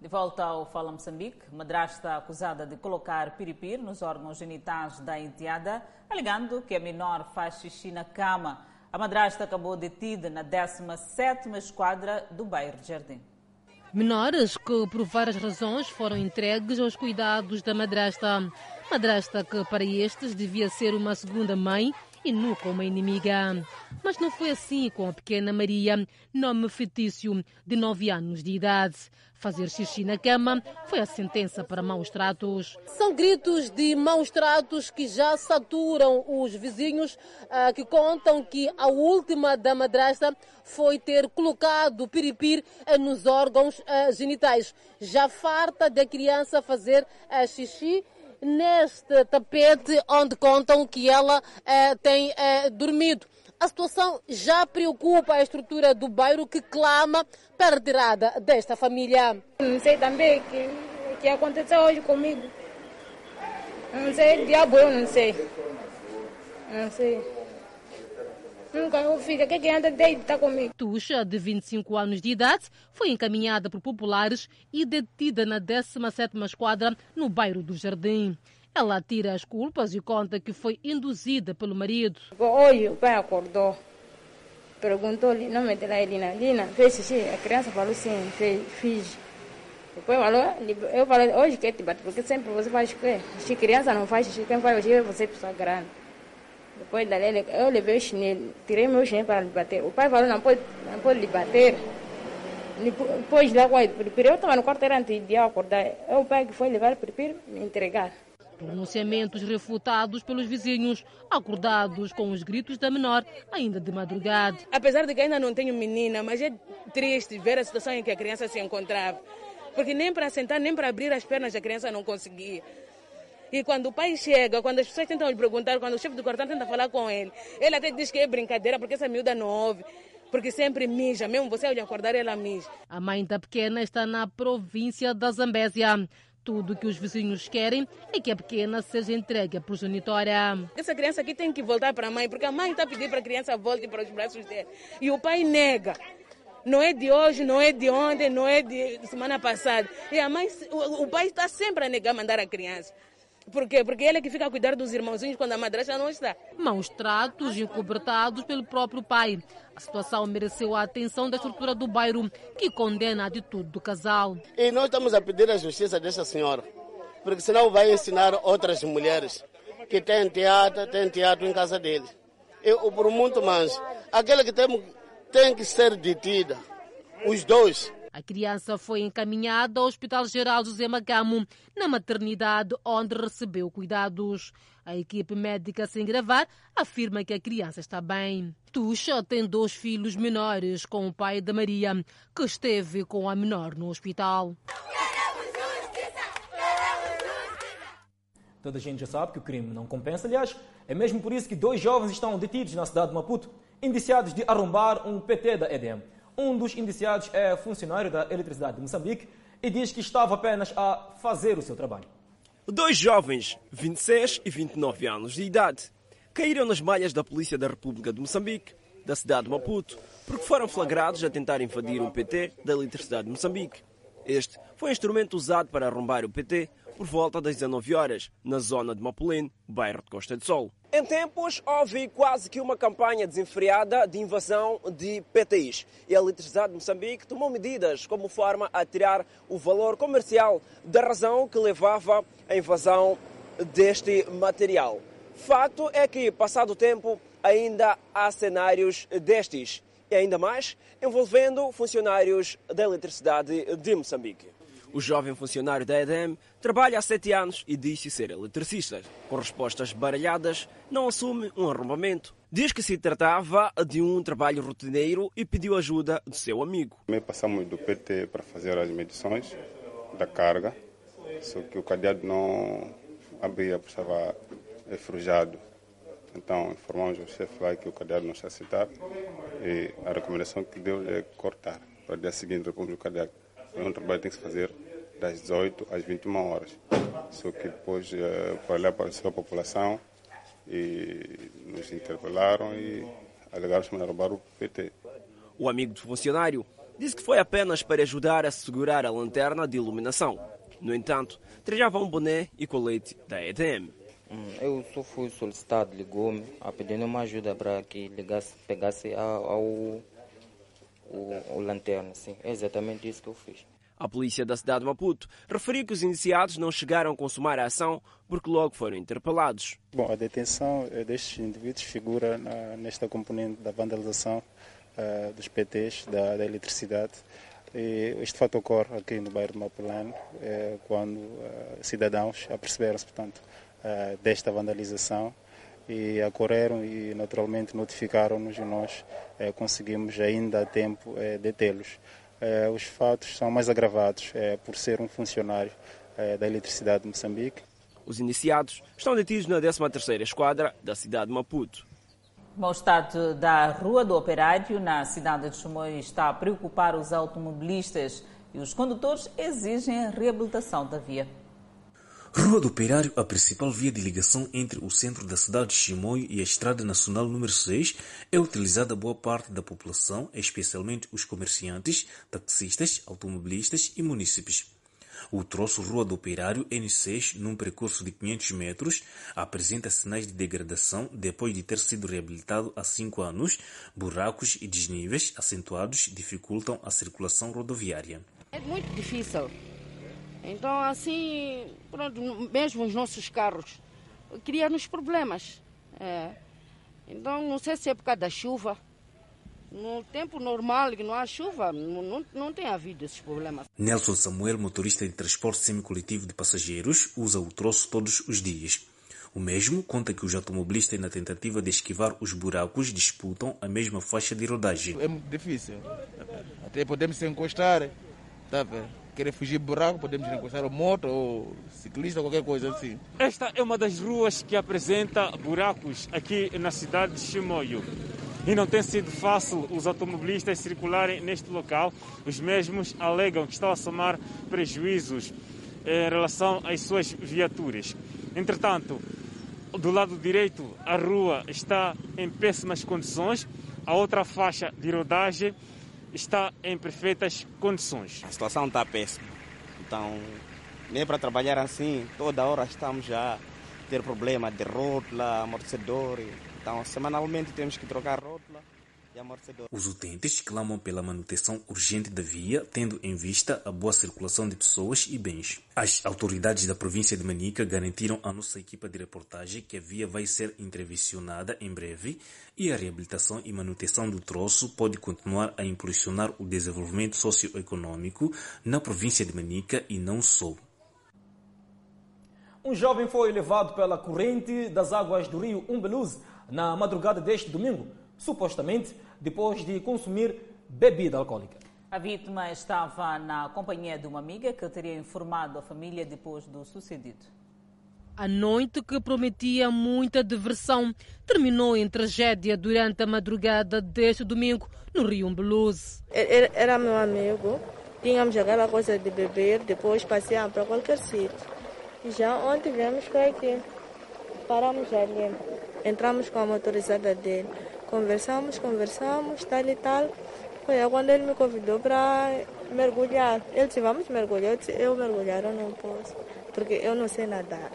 De volta ao Fala Moçambique, madrasta acusada de colocar piripir nos órgãos genitais da enteada, alegando que a menor faz xixi na cama. A madrasta acabou detida na 17ª esquadra do bairro de Jardim. Menores que, por várias razões, foram entregues aos cuidados da madrasta. Madrasta que, para estes, devia ser uma segunda mãe e nunca uma inimiga. Mas não foi assim com a pequena Maria, nome fictício de 9 anos de idade. Fazer xixi na cama foi a sentença para maus tratos. São gritos de maus tratos que já saturam os vizinhos, ah, que contam que a última da madrasta foi ter colocado piripir eh, nos órgãos ah, genitais. Já farta da criança fazer ah, xixi neste tapete onde contam que ela eh, tem eh, dormido. A situação já preocupa a estrutura do bairro que clama pela retirada desta família. Não sei também o que, que aconteceu hoje comigo. Não sei, diabo, eu não sei. Não sei. Nunca eu fiz. O que que anda de estar comigo? Tuxa, de 25 anos de idade, foi encaminhada por populares e detida na 17ª esquadra no bairro do Jardim. Ela tira as culpas e conta que foi induzida pelo marido. Hoje o pai acordou. Perguntou-lhe, não me dá Lina. Lina, fez xixi? A criança falou sim, fez, fiz. Depois falou, eu falei, hoje quer te bater, porque sempre você faz o quê? Se criança não faz xixi, quem faz hoje é você, pessoa grande. Depois dali, eu levei o chinelo, tirei meu chinelo para lhe bater. O pai falou, não pode, não pode lhe bater. Depois lá, eu estava no quarto antes de eu acordar. É o pai que foi levar o piripiri me entregar. Pronunciamentos refutados pelos vizinhos, acordados com os gritos da menor, ainda de madrugada. Apesar de que ainda não tenho menina, mas é triste ver a situação em que a criança se encontrava. Porque nem para sentar, nem para abrir as pernas a criança não conseguia. E quando o pai chega, quando as pessoas tentam lhe perguntar, quando o chefe do quartel tenta falar com ele, ele até diz que é brincadeira porque essa miúda não ouve. Porque sempre mija, mesmo você ao lhe acordar, ela mija. A mãe da pequena está na província da Zambésia. Tudo que os vizinhos querem é que a pequena seja entregue à progenitora. Essa criança aqui tem que voltar para a mãe, porque a mãe está pedindo para a criança volte para os braços dele. E o pai nega. Não é de hoje, não é de ontem, não é de semana passada. E a mãe, o, o pai está sempre a negar mandar a criança. Por quê? Porque ele é que fica a cuidar dos irmãozinhos quando a madrasta não está. Maus tratos encobertados pelo próprio pai. A situação mereceu a atenção da estrutura do bairro, que condena a atitude do casal. E nós estamos a pedir a justiça desta senhora, porque senão vai ensinar outras mulheres que têm teatro, têm teatro em casa deles. E por muito mais, aquela que tem, tem que ser detida, os dois. A criança foi encaminhada ao Hospital Geral José Macamo, na maternidade onde recebeu cuidados. A equipe médica, sem gravar, afirma que a criança está bem. Tuxa tem dois filhos menores com o pai da Maria, que esteve com a menor no hospital. Toda a gente já sabe que o crime não compensa, aliás, é mesmo por isso que dois jovens estão detidos na cidade de Maputo, indiciados de arrombar um PT da EDM. Um dos indiciados é funcionário da Eletricidade de Moçambique e diz que estava apenas a fazer o seu trabalho. Dois jovens, 26 e 29 anos de idade, caíram nas malhas da Polícia da República de Moçambique, da cidade de Maputo, porque foram flagrados a tentar invadir um PT da Eletricidade de Moçambique. Este foi um instrumento usado para arrombar o PT por volta das 19 horas, na zona de Mapulim, bairro de Costa do Sol. Em tempos, houve quase que uma campanha desenfreada de invasão de PTIs. E a Eletricidade de Moçambique tomou medidas como forma a tirar o valor comercial da razão que levava à invasão deste material. Fato é que, passado o tempo, ainda há cenários destes. E ainda mais envolvendo funcionários da Eletricidade de Moçambique. O jovem funcionário da EDM trabalha há sete anos e diz-se ser eletricista. Com respostas baralhadas, não assume um arrombamento. Diz que se tratava de um trabalho rotineiro e pediu ajuda do seu amigo. Me passamos do PT para fazer as medições da carga, só que o cadeado não abria, estava enferrujado. Então informamos o chefe lá que o cadeado não está aceitar e a recomendação que deu é cortar. Para o dia seguinte, o cadeado. É um trabalho que tem que se fazer das 18 às 21 horas. Só que depois, uh, para lá apareceu a população e nos interpelaram e alegaram que roubar o PT. O amigo do funcionário disse que foi apenas para ajudar a segurar a lanterna de iluminação. No entanto, trajava um boné e colete da EDM. Hum, eu só fui solicitado, ligou-me a pedir uma ajuda para que ligasse, pegasse ao, ao, ao lanterna. Sim. É exatamente isso que eu fiz. A polícia da cidade de Maputo referiu que os iniciados não chegaram a consumar a ação porque logo foram interpelados. Bom, a detenção destes indivíduos figura na, nesta componente da vandalização uh, dos PTs da, da eletricidade. E este fato ocorre aqui no bairro de Mapulano, eh, quando uh, cidadãos aperceberam-se, portanto, uh, desta vandalização e acorreram e naturalmente notificaram-nos e nós eh, conseguimos ainda a tempo eh, detê-los. Eh, os fatos são mais agravados por ser um funcionário da eletricidade de Moçambique. Os iniciados estão detidos na 13ª Esquadra da cidade de Maputo. O mau estado da Rua do Operário, na cidade de Chimoio, está a preocupar os automobilistas e os condutores exigem a reabilitação da via. Rua do Operário, a principal via de ligação entre o centro da cidade de Chimoio e a Estrada Nacional número 6, é utilizada boa parte da população, especialmente os comerciantes, taxistas, automobilistas e munícipes. O troço Rua do Operário N6, num percurso de 500 metros, apresenta sinais de degradação depois de ter sido reabilitado há cinco anos. Buracos e desníveis acentuados dificultam a circulação rodoviária. É muito difícil então, assim, pronto, mesmo os nossos carros, cria-nos problemas. É. Então, não sei se é por causa da chuva. No tempo normal, que não há chuva, não, não, não tem havido esses problemas. Nelson Samuel, motorista de transporte semicoletivo de passageiros, usa o troço todos os dias. O mesmo conta que os automobilistas, na tentativa de esquivar os buracos, disputam a mesma faixa de rodagem. É muito difícil. Até podemos se encostar, tá vendo? Querer fugir buraco, podemos encostar moto ou ciclista, qualquer coisa assim. Esta é uma das ruas que apresenta buracos aqui na cidade de Chimoio. E não tem sido fácil os automobilistas circularem neste local. Os mesmos alegam que estão a somar prejuízos em relação às suas viaturas. Entretanto, do lado direito, a rua está em péssimas condições. A outra faixa de rodagem está em perfeitas condições. A situação está péssima. Então, nem para trabalhar assim, toda hora estamos já a ter problema de rótula, amortecedor. Então, semanalmente temos que trocar rótula. Os utentes clamam pela manutenção urgente da via, tendo em vista a boa circulação de pessoas e bens. As autoridades da província de Manica garantiram à nossa equipa de reportagem que a via vai ser intervencionada em breve e a reabilitação e manutenção do troço pode continuar a impulsionar o desenvolvimento socioeconômico na província de Manica e não só. Um jovem foi levado pela corrente das águas do rio Umbeluz na madrugada deste domingo supostamente depois de consumir bebida alcoólica. A vítima estava na companhia de uma amiga que teria informado a família depois do sucedido. A noite que prometia muita diversão terminou em tragédia durante a madrugada deste domingo no Rio Umbeluz. Era, era meu amigo, tínhamos aquela coisa de beber, depois passeamos para qualquer sítio. E já ontem viemos para aqui, paramos ali, entramos com a motorizada dele. Conversamos, conversamos, tal e tal. Foi quando ele me convidou para mergulhar. Ele disse, vamos mergulhar. Eu disse, eu mergulhar eu não posso, porque eu não sei nadar.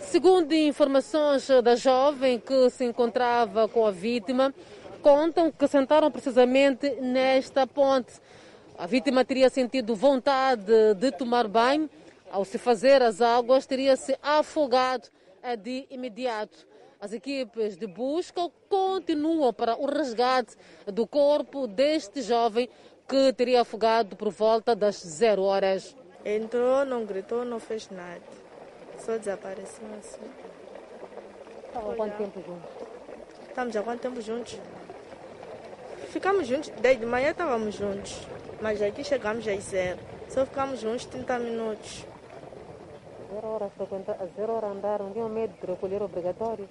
Segundo informações da jovem que se encontrava com a vítima, contam que sentaram precisamente nesta ponte. A vítima teria sentido vontade de tomar banho. Ao se fazer as águas, teria se afogado de imediato. As equipes de busca continuam para o resgate do corpo deste jovem que teria afogado por volta das zero horas. Entrou, não gritou, não fez nada. Só desapareceu assim. Há quanto tempo juntos? Estamos há quanto tempo juntos? Ficamos juntos, desde manhã estávamos juntos. Mas aqui chegamos às zero. Só ficamos juntos 30 minutos. Zero hora frequentar, zero hora andar, não tinha medo de recolher obrigatório?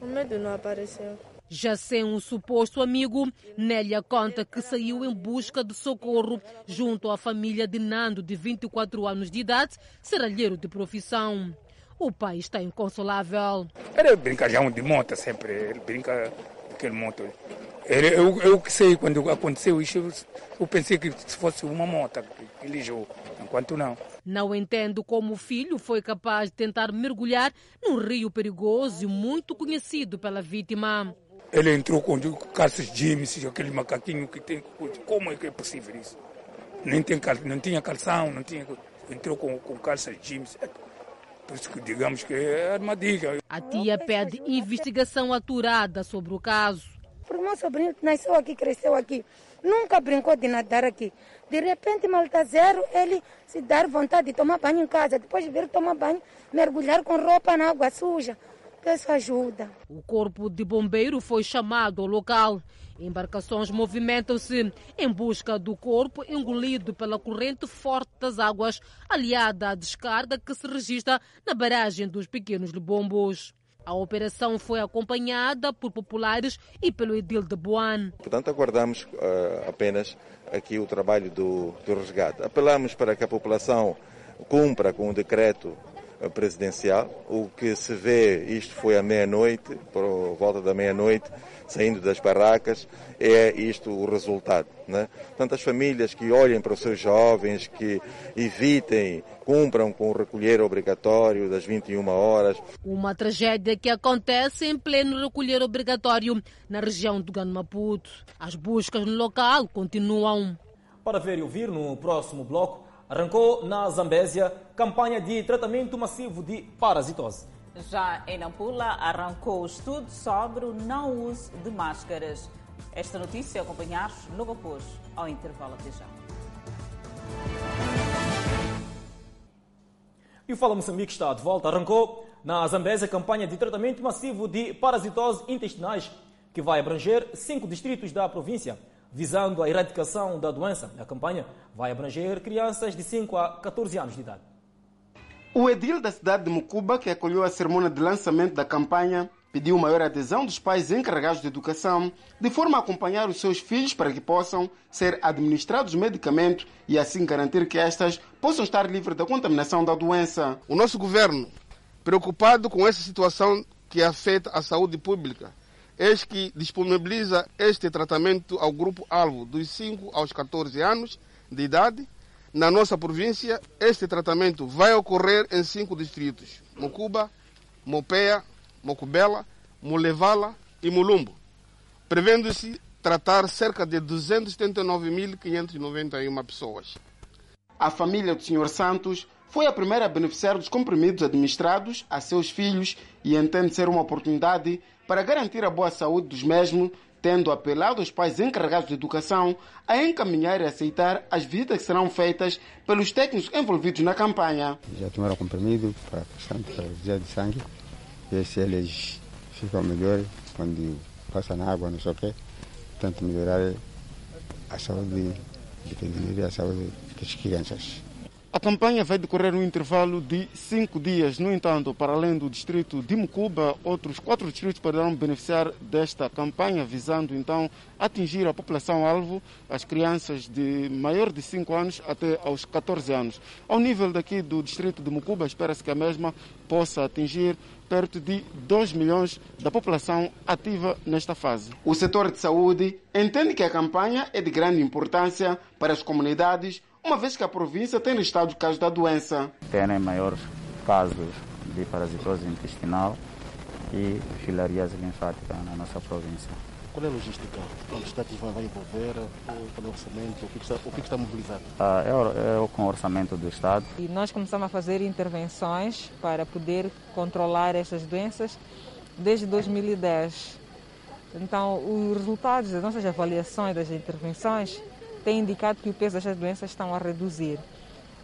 O medo não apareceu. Já sem um suposto amigo, Nélia conta que saiu em busca de socorro junto à família de Nando, de 24 anos de idade, serralheiro de profissão. O pai está inconsolável. Ele brinca já de moto sempre, ele brinca daquele moto. Ele, eu, eu que sei, quando aconteceu isso, eu pensei que se fosse uma moto que ele jogou, enquanto não. Não entendo como o filho foi capaz de tentar mergulhar num rio perigoso e muito conhecido pela vítima. Ele entrou com calças jeans, aquele macaquinho que tem. Como é que é possível isso? nem tem, não tinha calção, não tinha, entrou com, com calças jeans. Por isso que digamos que é armadilha. A tia pede investigação aturada sobre o caso. Porque meu sobrinho nasceu aqui, cresceu aqui, nunca brincou de nadar aqui. De repente, mal está zero, ele se dar vontade de tomar banho em casa, depois vir tomar banho, mergulhar com roupa na água suja. Isso ajuda. O corpo de bombeiro foi chamado ao local. Embarcações movimentam-se em busca do corpo engolido pela corrente forte das águas, aliada à descarga que se registra na barragem dos Pequenos Lebombos. A operação foi acompanhada por populares e pelo edil de Boan. Portanto, aguardamos uh, apenas aqui o trabalho do, do resgate. Apelamos para que a população cumpra com o decreto presidencial. O que se vê, isto foi à meia-noite, por volta da meia-noite, saindo das barracas, é isto o resultado. Né? Portanto, as famílias que olhem para os seus jovens, que evitem, cumpram com o recolher obrigatório das 21 horas. Uma tragédia que acontece em pleno recolher obrigatório na região do Gano Maputo. As buscas no local continuam. Para ver e ouvir no próximo bloco, arrancou na Zambésia campanha de tratamento massivo de parasitose. Já em Nampula, arrancou o estudo sobre o não uso de máscaras. Esta notícia acompanhar logo após ao intervalo até já. E o Fala Moçambique está de volta. Arrancou na Zambésia campanha de tratamento massivo de parasitose intestinais, que vai abranger cinco distritos da província visando a erradicação da doença. A campanha vai abranger crianças de 5 a 14 anos de idade. O edil da cidade de Mucuba, que acolheu a cerimônia de lançamento da campanha, pediu maior adesão dos pais encarregados de educação, de forma a acompanhar os seus filhos para que possam ser administrados medicamentos e assim garantir que estas possam estar livres da contaminação da doença. O nosso governo, preocupado com essa situação que afeta a saúde pública, eis que disponibiliza este tratamento ao grupo-alvo dos 5 aos 14 anos de idade. Na nossa província, este tratamento vai ocorrer em cinco distritos: Mocuba, Mopeia, Mocubela, Mulevala e Mulumbo, prevendo-se tratar cerca de 279.591 pessoas. A família do Sr. Santos foi a primeira a beneficiar dos comprimidos administrados a seus filhos e entende ser uma oportunidade para garantir a boa saúde dos mesmos, tendo apelado aos pais encarregados de educação a encaminhar e aceitar as visitas que serão feitas pelos técnicos envolvidos na campanha. Já tomaram comprimido para a desvio de sangue, e se eles ficam melhores quando passam na água, não sei o quê, tanto melhorar a saúde de a saúde das crianças. A campanha vai decorrer um intervalo de cinco dias. No entanto, para além do distrito de Mucuba, outros quatro distritos poderão beneficiar desta campanha, visando então atingir a população-alvo, as crianças de maior de 5 anos até aos 14 anos. Ao nível daqui do distrito de Mucuba, espera-se que a mesma possa atingir perto de 2 milhões da população ativa nesta fase. O setor de saúde entende que a campanha é de grande importância para as comunidades uma vez que a província tem listado casos da doença. Tem maiores casos de parasitose intestinal e filariase linfática na nossa província. Qual é a logística? Quanto o Estado vai envolver? Qual é o orçamento? O que está, o que está mobilizado? Ah, é, é com o orçamento do Estado. E nós começamos a fazer intervenções para poder controlar essas doenças desde 2010. Então, os resultados das nossas avaliações das intervenções tem indicado que o peso destas doenças estão a reduzir.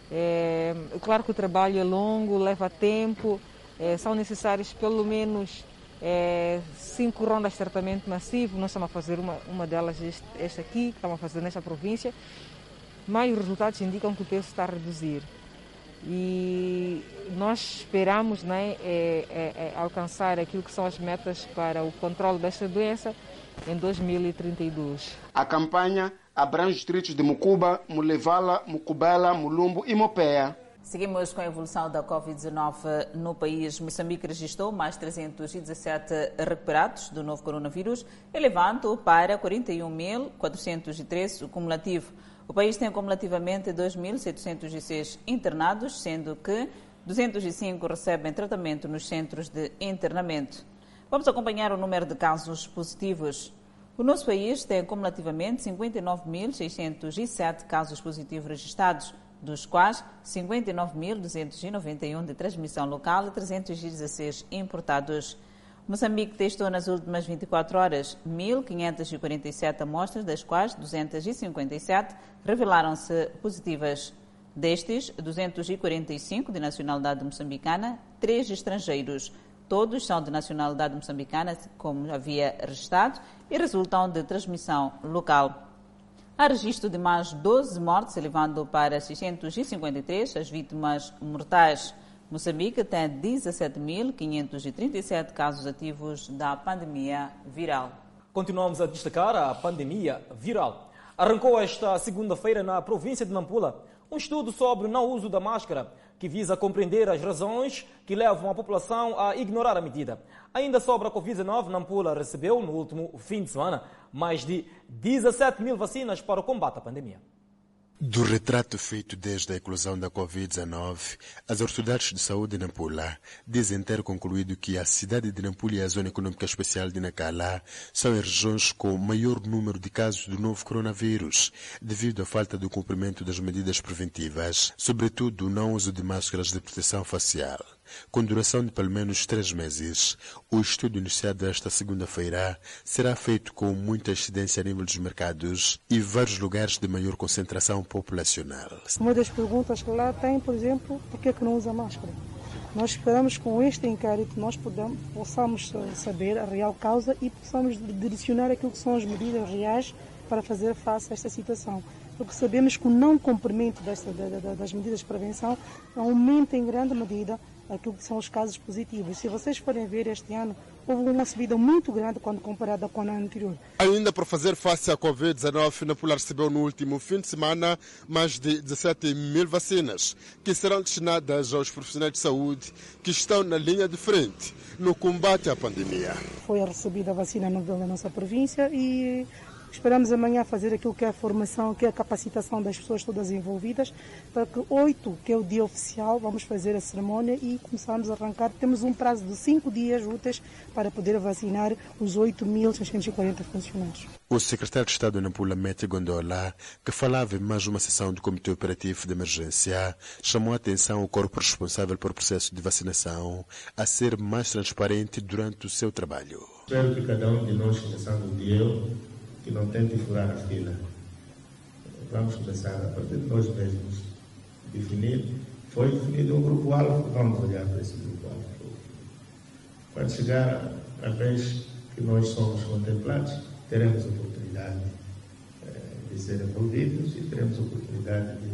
É, claro que o trabalho é longo, leva tempo, é, são necessários pelo menos é, cinco rondas de tratamento massivo. Nós estamos a fazer uma, uma delas, esta aqui, que estamos a fazer nesta província, mas os resultados indicam que o peso está a reduzir. E nós esperamos né, alcançar aquilo que são as metas para o controle desta doença em 2032. A campanha abrange distritos de Mucuba, Mulevala, Mucubela, Mulumbo e Mopeia. Seguimos com a evolução da Covid-19 no país. Moçambique registrou mais 317 recuperados do novo coronavírus, elevando para 41.413 o cumulativo. O país tem cumulativamente 2.706 internados, sendo que 205 recebem tratamento nos centros de internamento. Vamos acompanhar o número de casos positivos. O nosso país tem cumulativamente 59.607 casos positivos registrados, dos quais 59.291 de transmissão local e 316 importados. Moçambique testou nas últimas 24 horas 1.547 amostras, das quais 257 revelaram-se positivas. Destes, 245 de nacionalidade moçambicana, 3 estrangeiros. Todos são de nacionalidade moçambicana, como havia registrado, e resultam de transmissão local. Há registro de mais 12 mortes, elevando para 653 as vítimas mortais. Moçambique tem 17.537 casos ativos da pandemia viral. Continuamos a destacar a pandemia viral. Arrancou esta segunda-feira na província de Nampula um estudo sobre o não uso da máscara, que visa compreender as razões que levam a população a ignorar a medida. Ainda sobre a Covid-19, Nampula recebeu, no último fim de semana, mais de 17 mil vacinas para o combate à pandemia. Do retrato feito desde a eclosão da Covid-19, as autoridades de saúde de Nampula dizem ter concluído que a cidade de Nampula e a Zona Econômica Especial de Nacala são as regiões com maior número de casos do novo coronavírus, devido à falta do cumprimento das medidas preventivas, sobretudo o não uso de máscaras de proteção facial com duração de pelo menos três meses. O estudo iniciado esta segunda-feira será feito com muita incidência a nível dos mercados e vários lugares de maior concentração populacional. Uma das perguntas que lá tem, por exemplo, por que, é que não usa máscara? Nós esperamos com este inquérito nós podamos, possamos saber a real causa e possamos direcionar aquilo que são as medidas reais para fazer face a esta situação. Porque sabemos que o não cumprimento desta, das medidas de prevenção aumenta em grande medida aquilo que são os casos positivos. Se vocês forem ver este ano, houve uma subida muito grande quando comparada com o ano anterior. Ainda para fazer face à Covid-19, Napola recebeu no último fim de semana mais de 17 mil vacinas, que serão destinadas aos profissionais de saúde que estão na linha de frente no combate à pandemia. Foi recebida a vacina no da nossa província e Esperamos amanhã fazer aquilo que é a formação, que é a capacitação das pessoas todas envolvidas, para que 8, que é o dia oficial, vamos fazer a cerimônia e começamos a arrancar. Temos um prazo de 5 dias úteis para poder vacinar os 8.640 funcionários. O secretário de Estado de Nampula, Mete Gondola, que falava em mais uma sessão do Comitê Operativo de Emergência, chamou a atenção ao corpo responsável pelo processo de vacinação a ser mais transparente durante o seu trabalho. Espero que cada um de nós, começando o dia, que não tente furar a fila. Vamos começar a partir de nós mesmos definir. Foi definido um grupo-alvo, vamos olhar para esse grupo-alvo. Quando chegar a vez que nós somos contemplados, teremos oportunidade eh, de ser envolvidos e teremos oportunidade de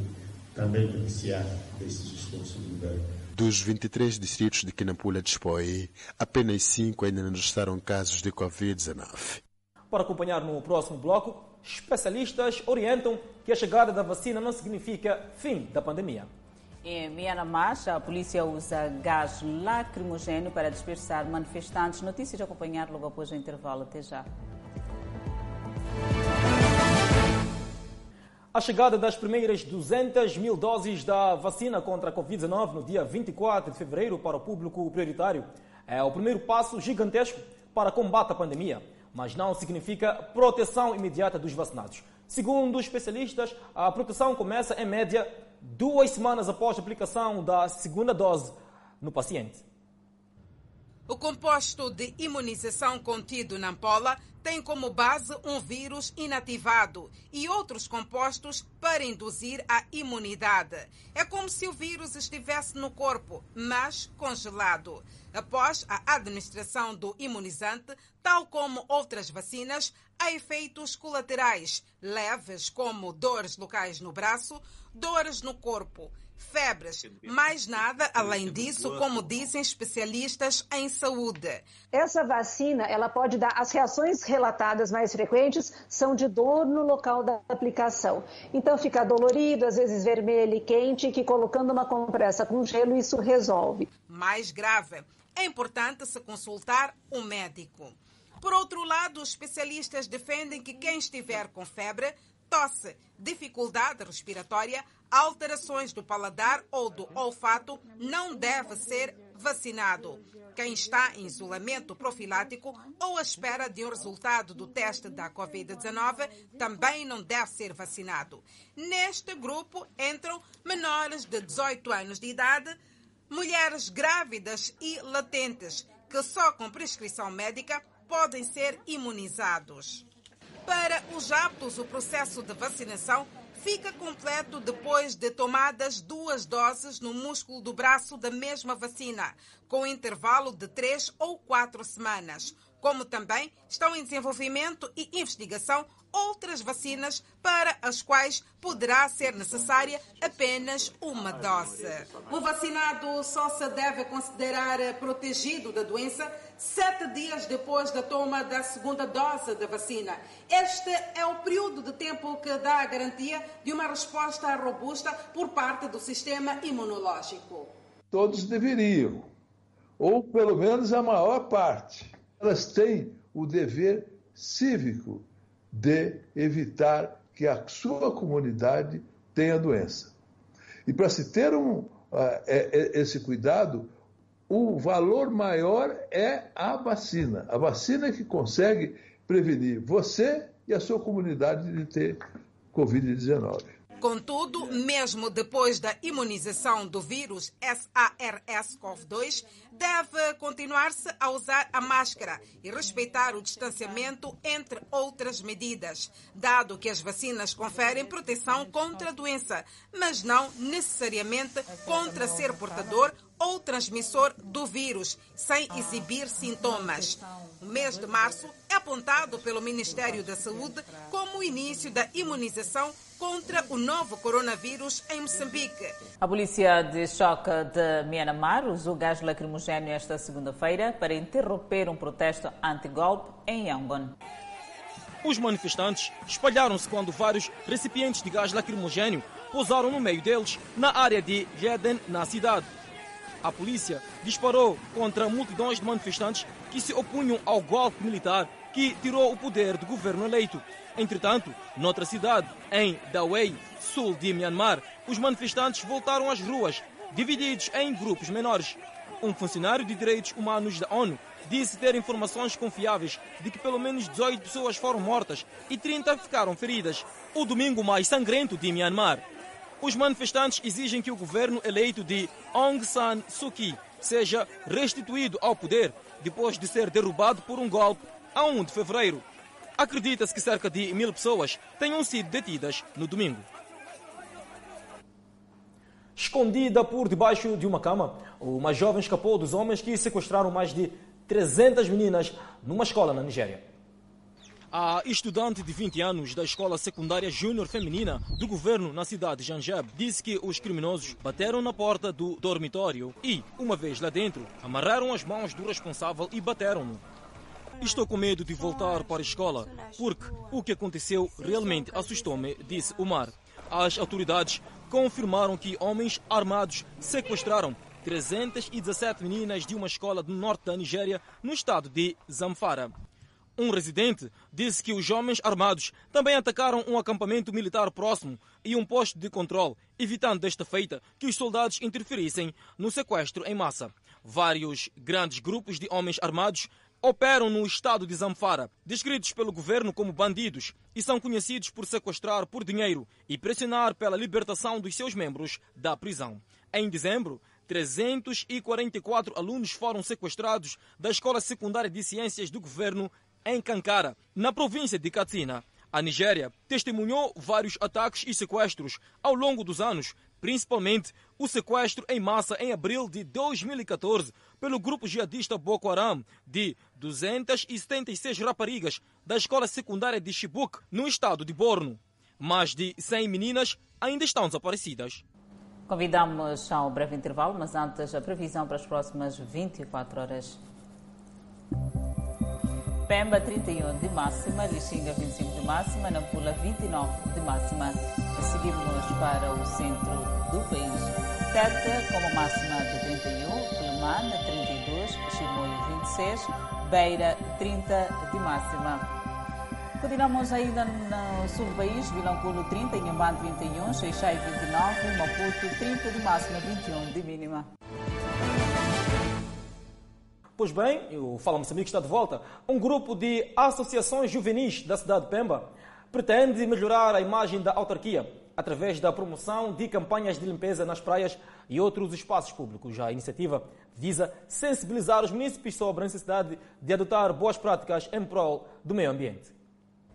também beneficiar desses esforços do governo. Dos 23 distritos de que Nampula dispõe, apenas 5 ainda não registraram casos de Covid-19. Para acompanhar no próximo bloco, especialistas orientam que a chegada da vacina não significa fim da pandemia. Em Myanmar, a polícia usa gás lacrimogêneo para dispersar manifestantes. Notícias a acompanhar logo após o intervalo. Até já. A chegada das primeiras 200 mil doses da vacina contra a Covid-19 no dia 24 de fevereiro para o público prioritário é o primeiro passo gigantesco para combate à pandemia mas não significa proteção imediata dos vacinados. Segundo especialistas, a proteção começa em média duas semanas após a aplicação da segunda dose no paciente. O composto de imunização contido na ampola tem como base um vírus inativado e outros compostos para induzir a imunidade. É como se o vírus estivesse no corpo, mas congelado. Após a administração do imunizante, tal como outras vacinas, há efeitos colaterais leves, como dores locais no braço, dores no corpo febres. Mais nada além disso, como dizem especialistas em saúde. Essa vacina, ela pode dar as reações relatadas mais frequentes são de dor no local da aplicação. Então fica dolorido, às vezes vermelho e quente, que colocando uma compressa com gelo isso resolve. Mais grave, é importante se consultar um médico. Por outro lado, os especialistas defendem que quem estiver com febre, tosse, dificuldade respiratória, alterações do paladar ou do olfato não deve ser vacinado. Quem está em isolamento profilático ou à espera de um resultado do teste da Covid-19 também não deve ser vacinado. Neste grupo entram menores de 18 anos de idade, mulheres grávidas e latentes, que só com prescrição médica podem ser imunizados. Para os aptos, o processo de vacinação fica completo depois de tomadas duas doses no músculo do braço da mesma vacina, com intervalo de três ou quatro semanas. Como também estão em desenvolvimento e investigação outras vacinas para as quais poderá ser necessária apenas uma dose. O vacinado só se deve considerar protegido da doença sete dias depois da toma da segunda dose da vacina. Este é o período de tempo que dá a garantia de uma resposta robusta por parte do sistema imunológico. Todos deveriam, ou pelo menos a maior parte. Elas têm o dever cívico de evitar que a sua comunidade tenha doença. E para se ter um, uh, esse cuidado, o valor maior é a vacina. A vacina que consegue prevenir você e a sua comunidade de ter Covid-19. Contudo, mesmo depois da imunização do vírus SARS-CoV-2, deve continuar-se a usar a máscara e respeitar o distanciamento, entre outras medidas, dado que as vacinas conferem proteção contra a doença, mas não necessariamente contra ser portador ou transmissor do vírus, sem exibir sintomas. O mês de março é apontado pelo Ministério da Saúde como o início da imunização contra o novo coronavírus em Moçambique. A polícia de choque de Myanmar usou gás lacrimogéneo esta segunda-feira para interromper um protesto anti-golpe em Yangon. Os manifestantes espalharam-se quando vários recipientes de gás lacrimogéneo pousaram no meio deles, na área de Jeden, na cidade. A polícia disparou contra multidões de manifestantes que se opunham ao golpe militar que tirou o poder do governo eleito. Entretanto, noutra cidade, em Dawei, sul de Myanmar, os manifestantes voltaram às ruas, divididos em grupos menores. Um funcionário de direitos humanos da ONU disse ter informações confiáveis de que pelo menos 18 pessoas foram mortas e 30 ficaram feridas. O domingo mais sangrento de Myanmar. Os manifestantes exigem que o governo eleito de Aung San Suu Kyi seja restituído ao poder depois de ser derrubado por um golpe a 1 de fevereiro. Acredita-se que cerca de mil pessoas tenham sido detidas no domingo. Escondida por debaixo de uma cama, uma jovem escapou dos homens que sequestraram mais de 300 meninas numa escola na Nigéria. A estudante de 20 anos da escola secundária júnior feminina do governo na cidade de Janjab disse que os criminosos bateram na porta do dormitório e, uma vez lá dentro, amarraram as mãos do responsável e bateram-no. Estou com medo de voltar para a escola, porque o que aconteceu realmente assustou-me, disse Omar. As autoridades confirmaram que homens armados sequestraram 317 meninas de uma escola do norte da Nigéria, no estado de Zamfara. Um residente disse que os homens armados também atacaram um acampamento militar próximo e um posto de controle, evitando desta feita que os soldados interferissem no sequestro em massa. Vários grandes grupos de homens armados operam no estado de Zamfara, descritos pelo governo como bandidos e são conhecidos por sequestrar por dinheiro e pressionar pela libertação dos seus membros da prisão. Em dezembro, 344 alunos foram sequestrados da Escola Secundária de Ciências do Governo em Kankara, na província de Katsina. A Nigéria testemunhou vários ataques e sequestros ao longo dos anos, principalmente o sequestro em massa em abril de 2014 pelo grupo jihadista Boko Haram de 276 raparigas da escola secundária de Chibuk, no estado de Borno. Mais de 100 meninas ainda estão desaparecidas. Convidamos ao breve intervalo, mas antes a previsão para as próximas 24 horas. Pemba 31 de máxima, Lixinga 25 de máxima, Nampula 29 de máxima. Seguimos para o centro do país. Tete como máxima de 31, Quelimane 32, Chimoio 26, Beira 30 de máxima. Continuamos ainda no sul do país, Vilanculo 30, Inhambane 31, Xeixai 29, Maputo 30 de máxima, 21 de mínima. Pois bem, o Fala Moçambique está de volta. Um grupo de associações juvenis da cidade de Pemba pretende melhorar a imagem da autarquia através da promoção de campanhas de limpeza nas praias e outros espaços públicos. A iniciativa visa sensibilizar os municípios sobre a necessidade de adotar boas práticas em prol do meio ambiente.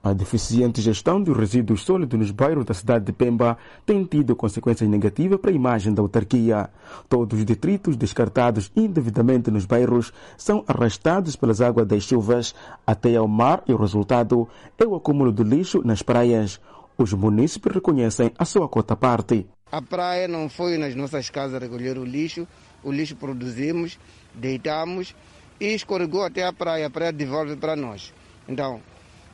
A deficiente gestão dos resíduos sólidos nos bairros da cidade de Pemba tem tido consequências negativas para a imagem da autarquia. Todos os detritos descartados indevidamente nos bairros são arrastados pelas águas das chuvas até ao mar e o resultado é o acúmulo de lixo nas praias. Os munícipes reconhecem a sua cota parte. A praia não foi nas nossas casas recolher o lixo, o lixo produzimos, deitamos e escorregou até a praia, a praia devolve para nós. Então,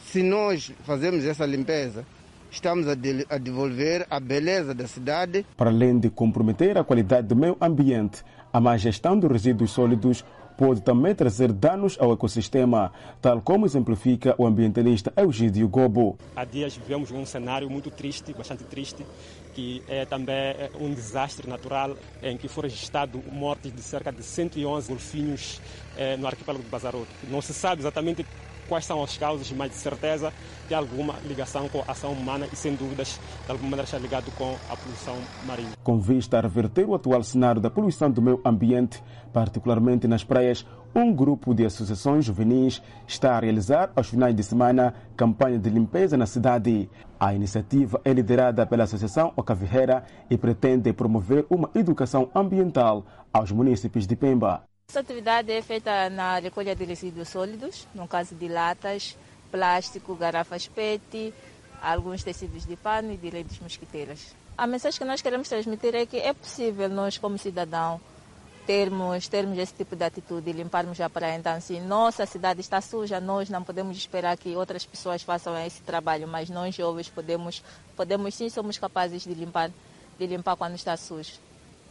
se nós fazemos essa limpeza, estamos a, de, a, devolver a beleza da cidade. Para além de comprometer a qualidade do meio ambiente, a má gestão dos resíduos sólidos pode também trazer danos ao ecossistema, tal como exemplifica o ambientalista Eugídio Gobo. Há dias vivemos um cenário muito triste, bastante triste, que é também um desastre natural em que foram registrados mortes de cerca de 111 golfinhos eh, no arquipélago do Bazaroto. Não se sabe exatamente quais são as causas, mas de certeza tem alguma ligação com a ação humana e, sem dúvidas, de alguma maneira está ligado com a poluição marinha. Com vista a reverter o atual cenário da poluição do meio ambiente, particularmente nas praias, um grupo de associações juvenis está a realizar aos finais de semana campanha de limpeza na cidade. A iniciativa é liderada pela Associação Ocavirreira e pretende promover uma educação ambiental aos municípios de Pemba. Essa atividade é feita na recolha de resíduos sólidos, no caso de latas, plástico, garrafas PET, alguns tecidos de pano e de redes mosquiteiras. A mensagem que nós queremos transmitir é que é possível nós, como cidadão, termos, termos esse tipo de atitude, limparmos a praia. Então, se nossa cidade está suja, nós não podemos esperar que outras pessoas façam esse trabalho, mas nós jovens podemos, podemos sim, somos capazes de limpar, de limpar quando está sujo.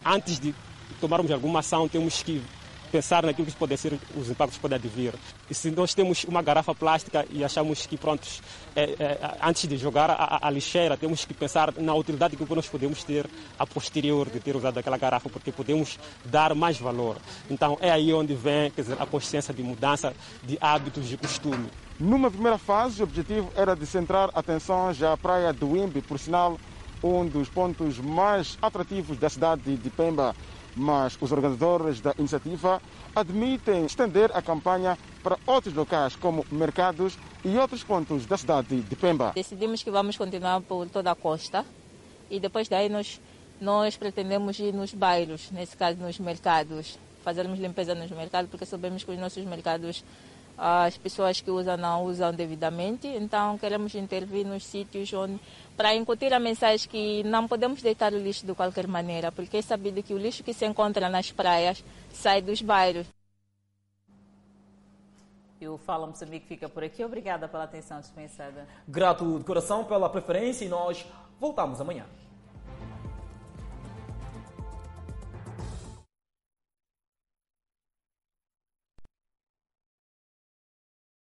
Antes de tomarmos alguma ação, temos que pensar naquilo que podem ser os impactos que podem advir. E se nós temos uma garrafa plástica e achamos que, prontos, é, é, antes de jogar a, a, lixeira, temos que pensar na utilidade que nós podemos ter a posterior de ter usado aquela garrafa, porque podemos dar mais valor. Então é aí onde vem quer dizer, a consciência de mudança de hábitos de costume. Numa primeira fase, o objetivo era de centrar atenção já à praia do Imbi, por sinal, um dos pontos mais atrativos da cidade de Pemba mas os organizadores da iniciativa admitem estender a campanha para outros locais, como mercados e outros pontos da cidade de Pemba. Decidimos que vamos continuar por toda a costa e depois daí nós, nós pretendemos ir nos bairros, nesse caso nos mercados, fazermos limpeza nos mercados, porque sabemos que os nossos mercados as pessoas que usam não usam devidamente, então queremos intervir nos sítios onde para incutir a mensagem que não podemos deitar o lixo de qualquer maneira, porque é sabido que o lixo que se encontra nas praias sai dos bairros. E o Fala Moçambique fica por aqui. Obrigada pela atenção dispensada. Grato de coração pela preferência e nós voltamos amanhã.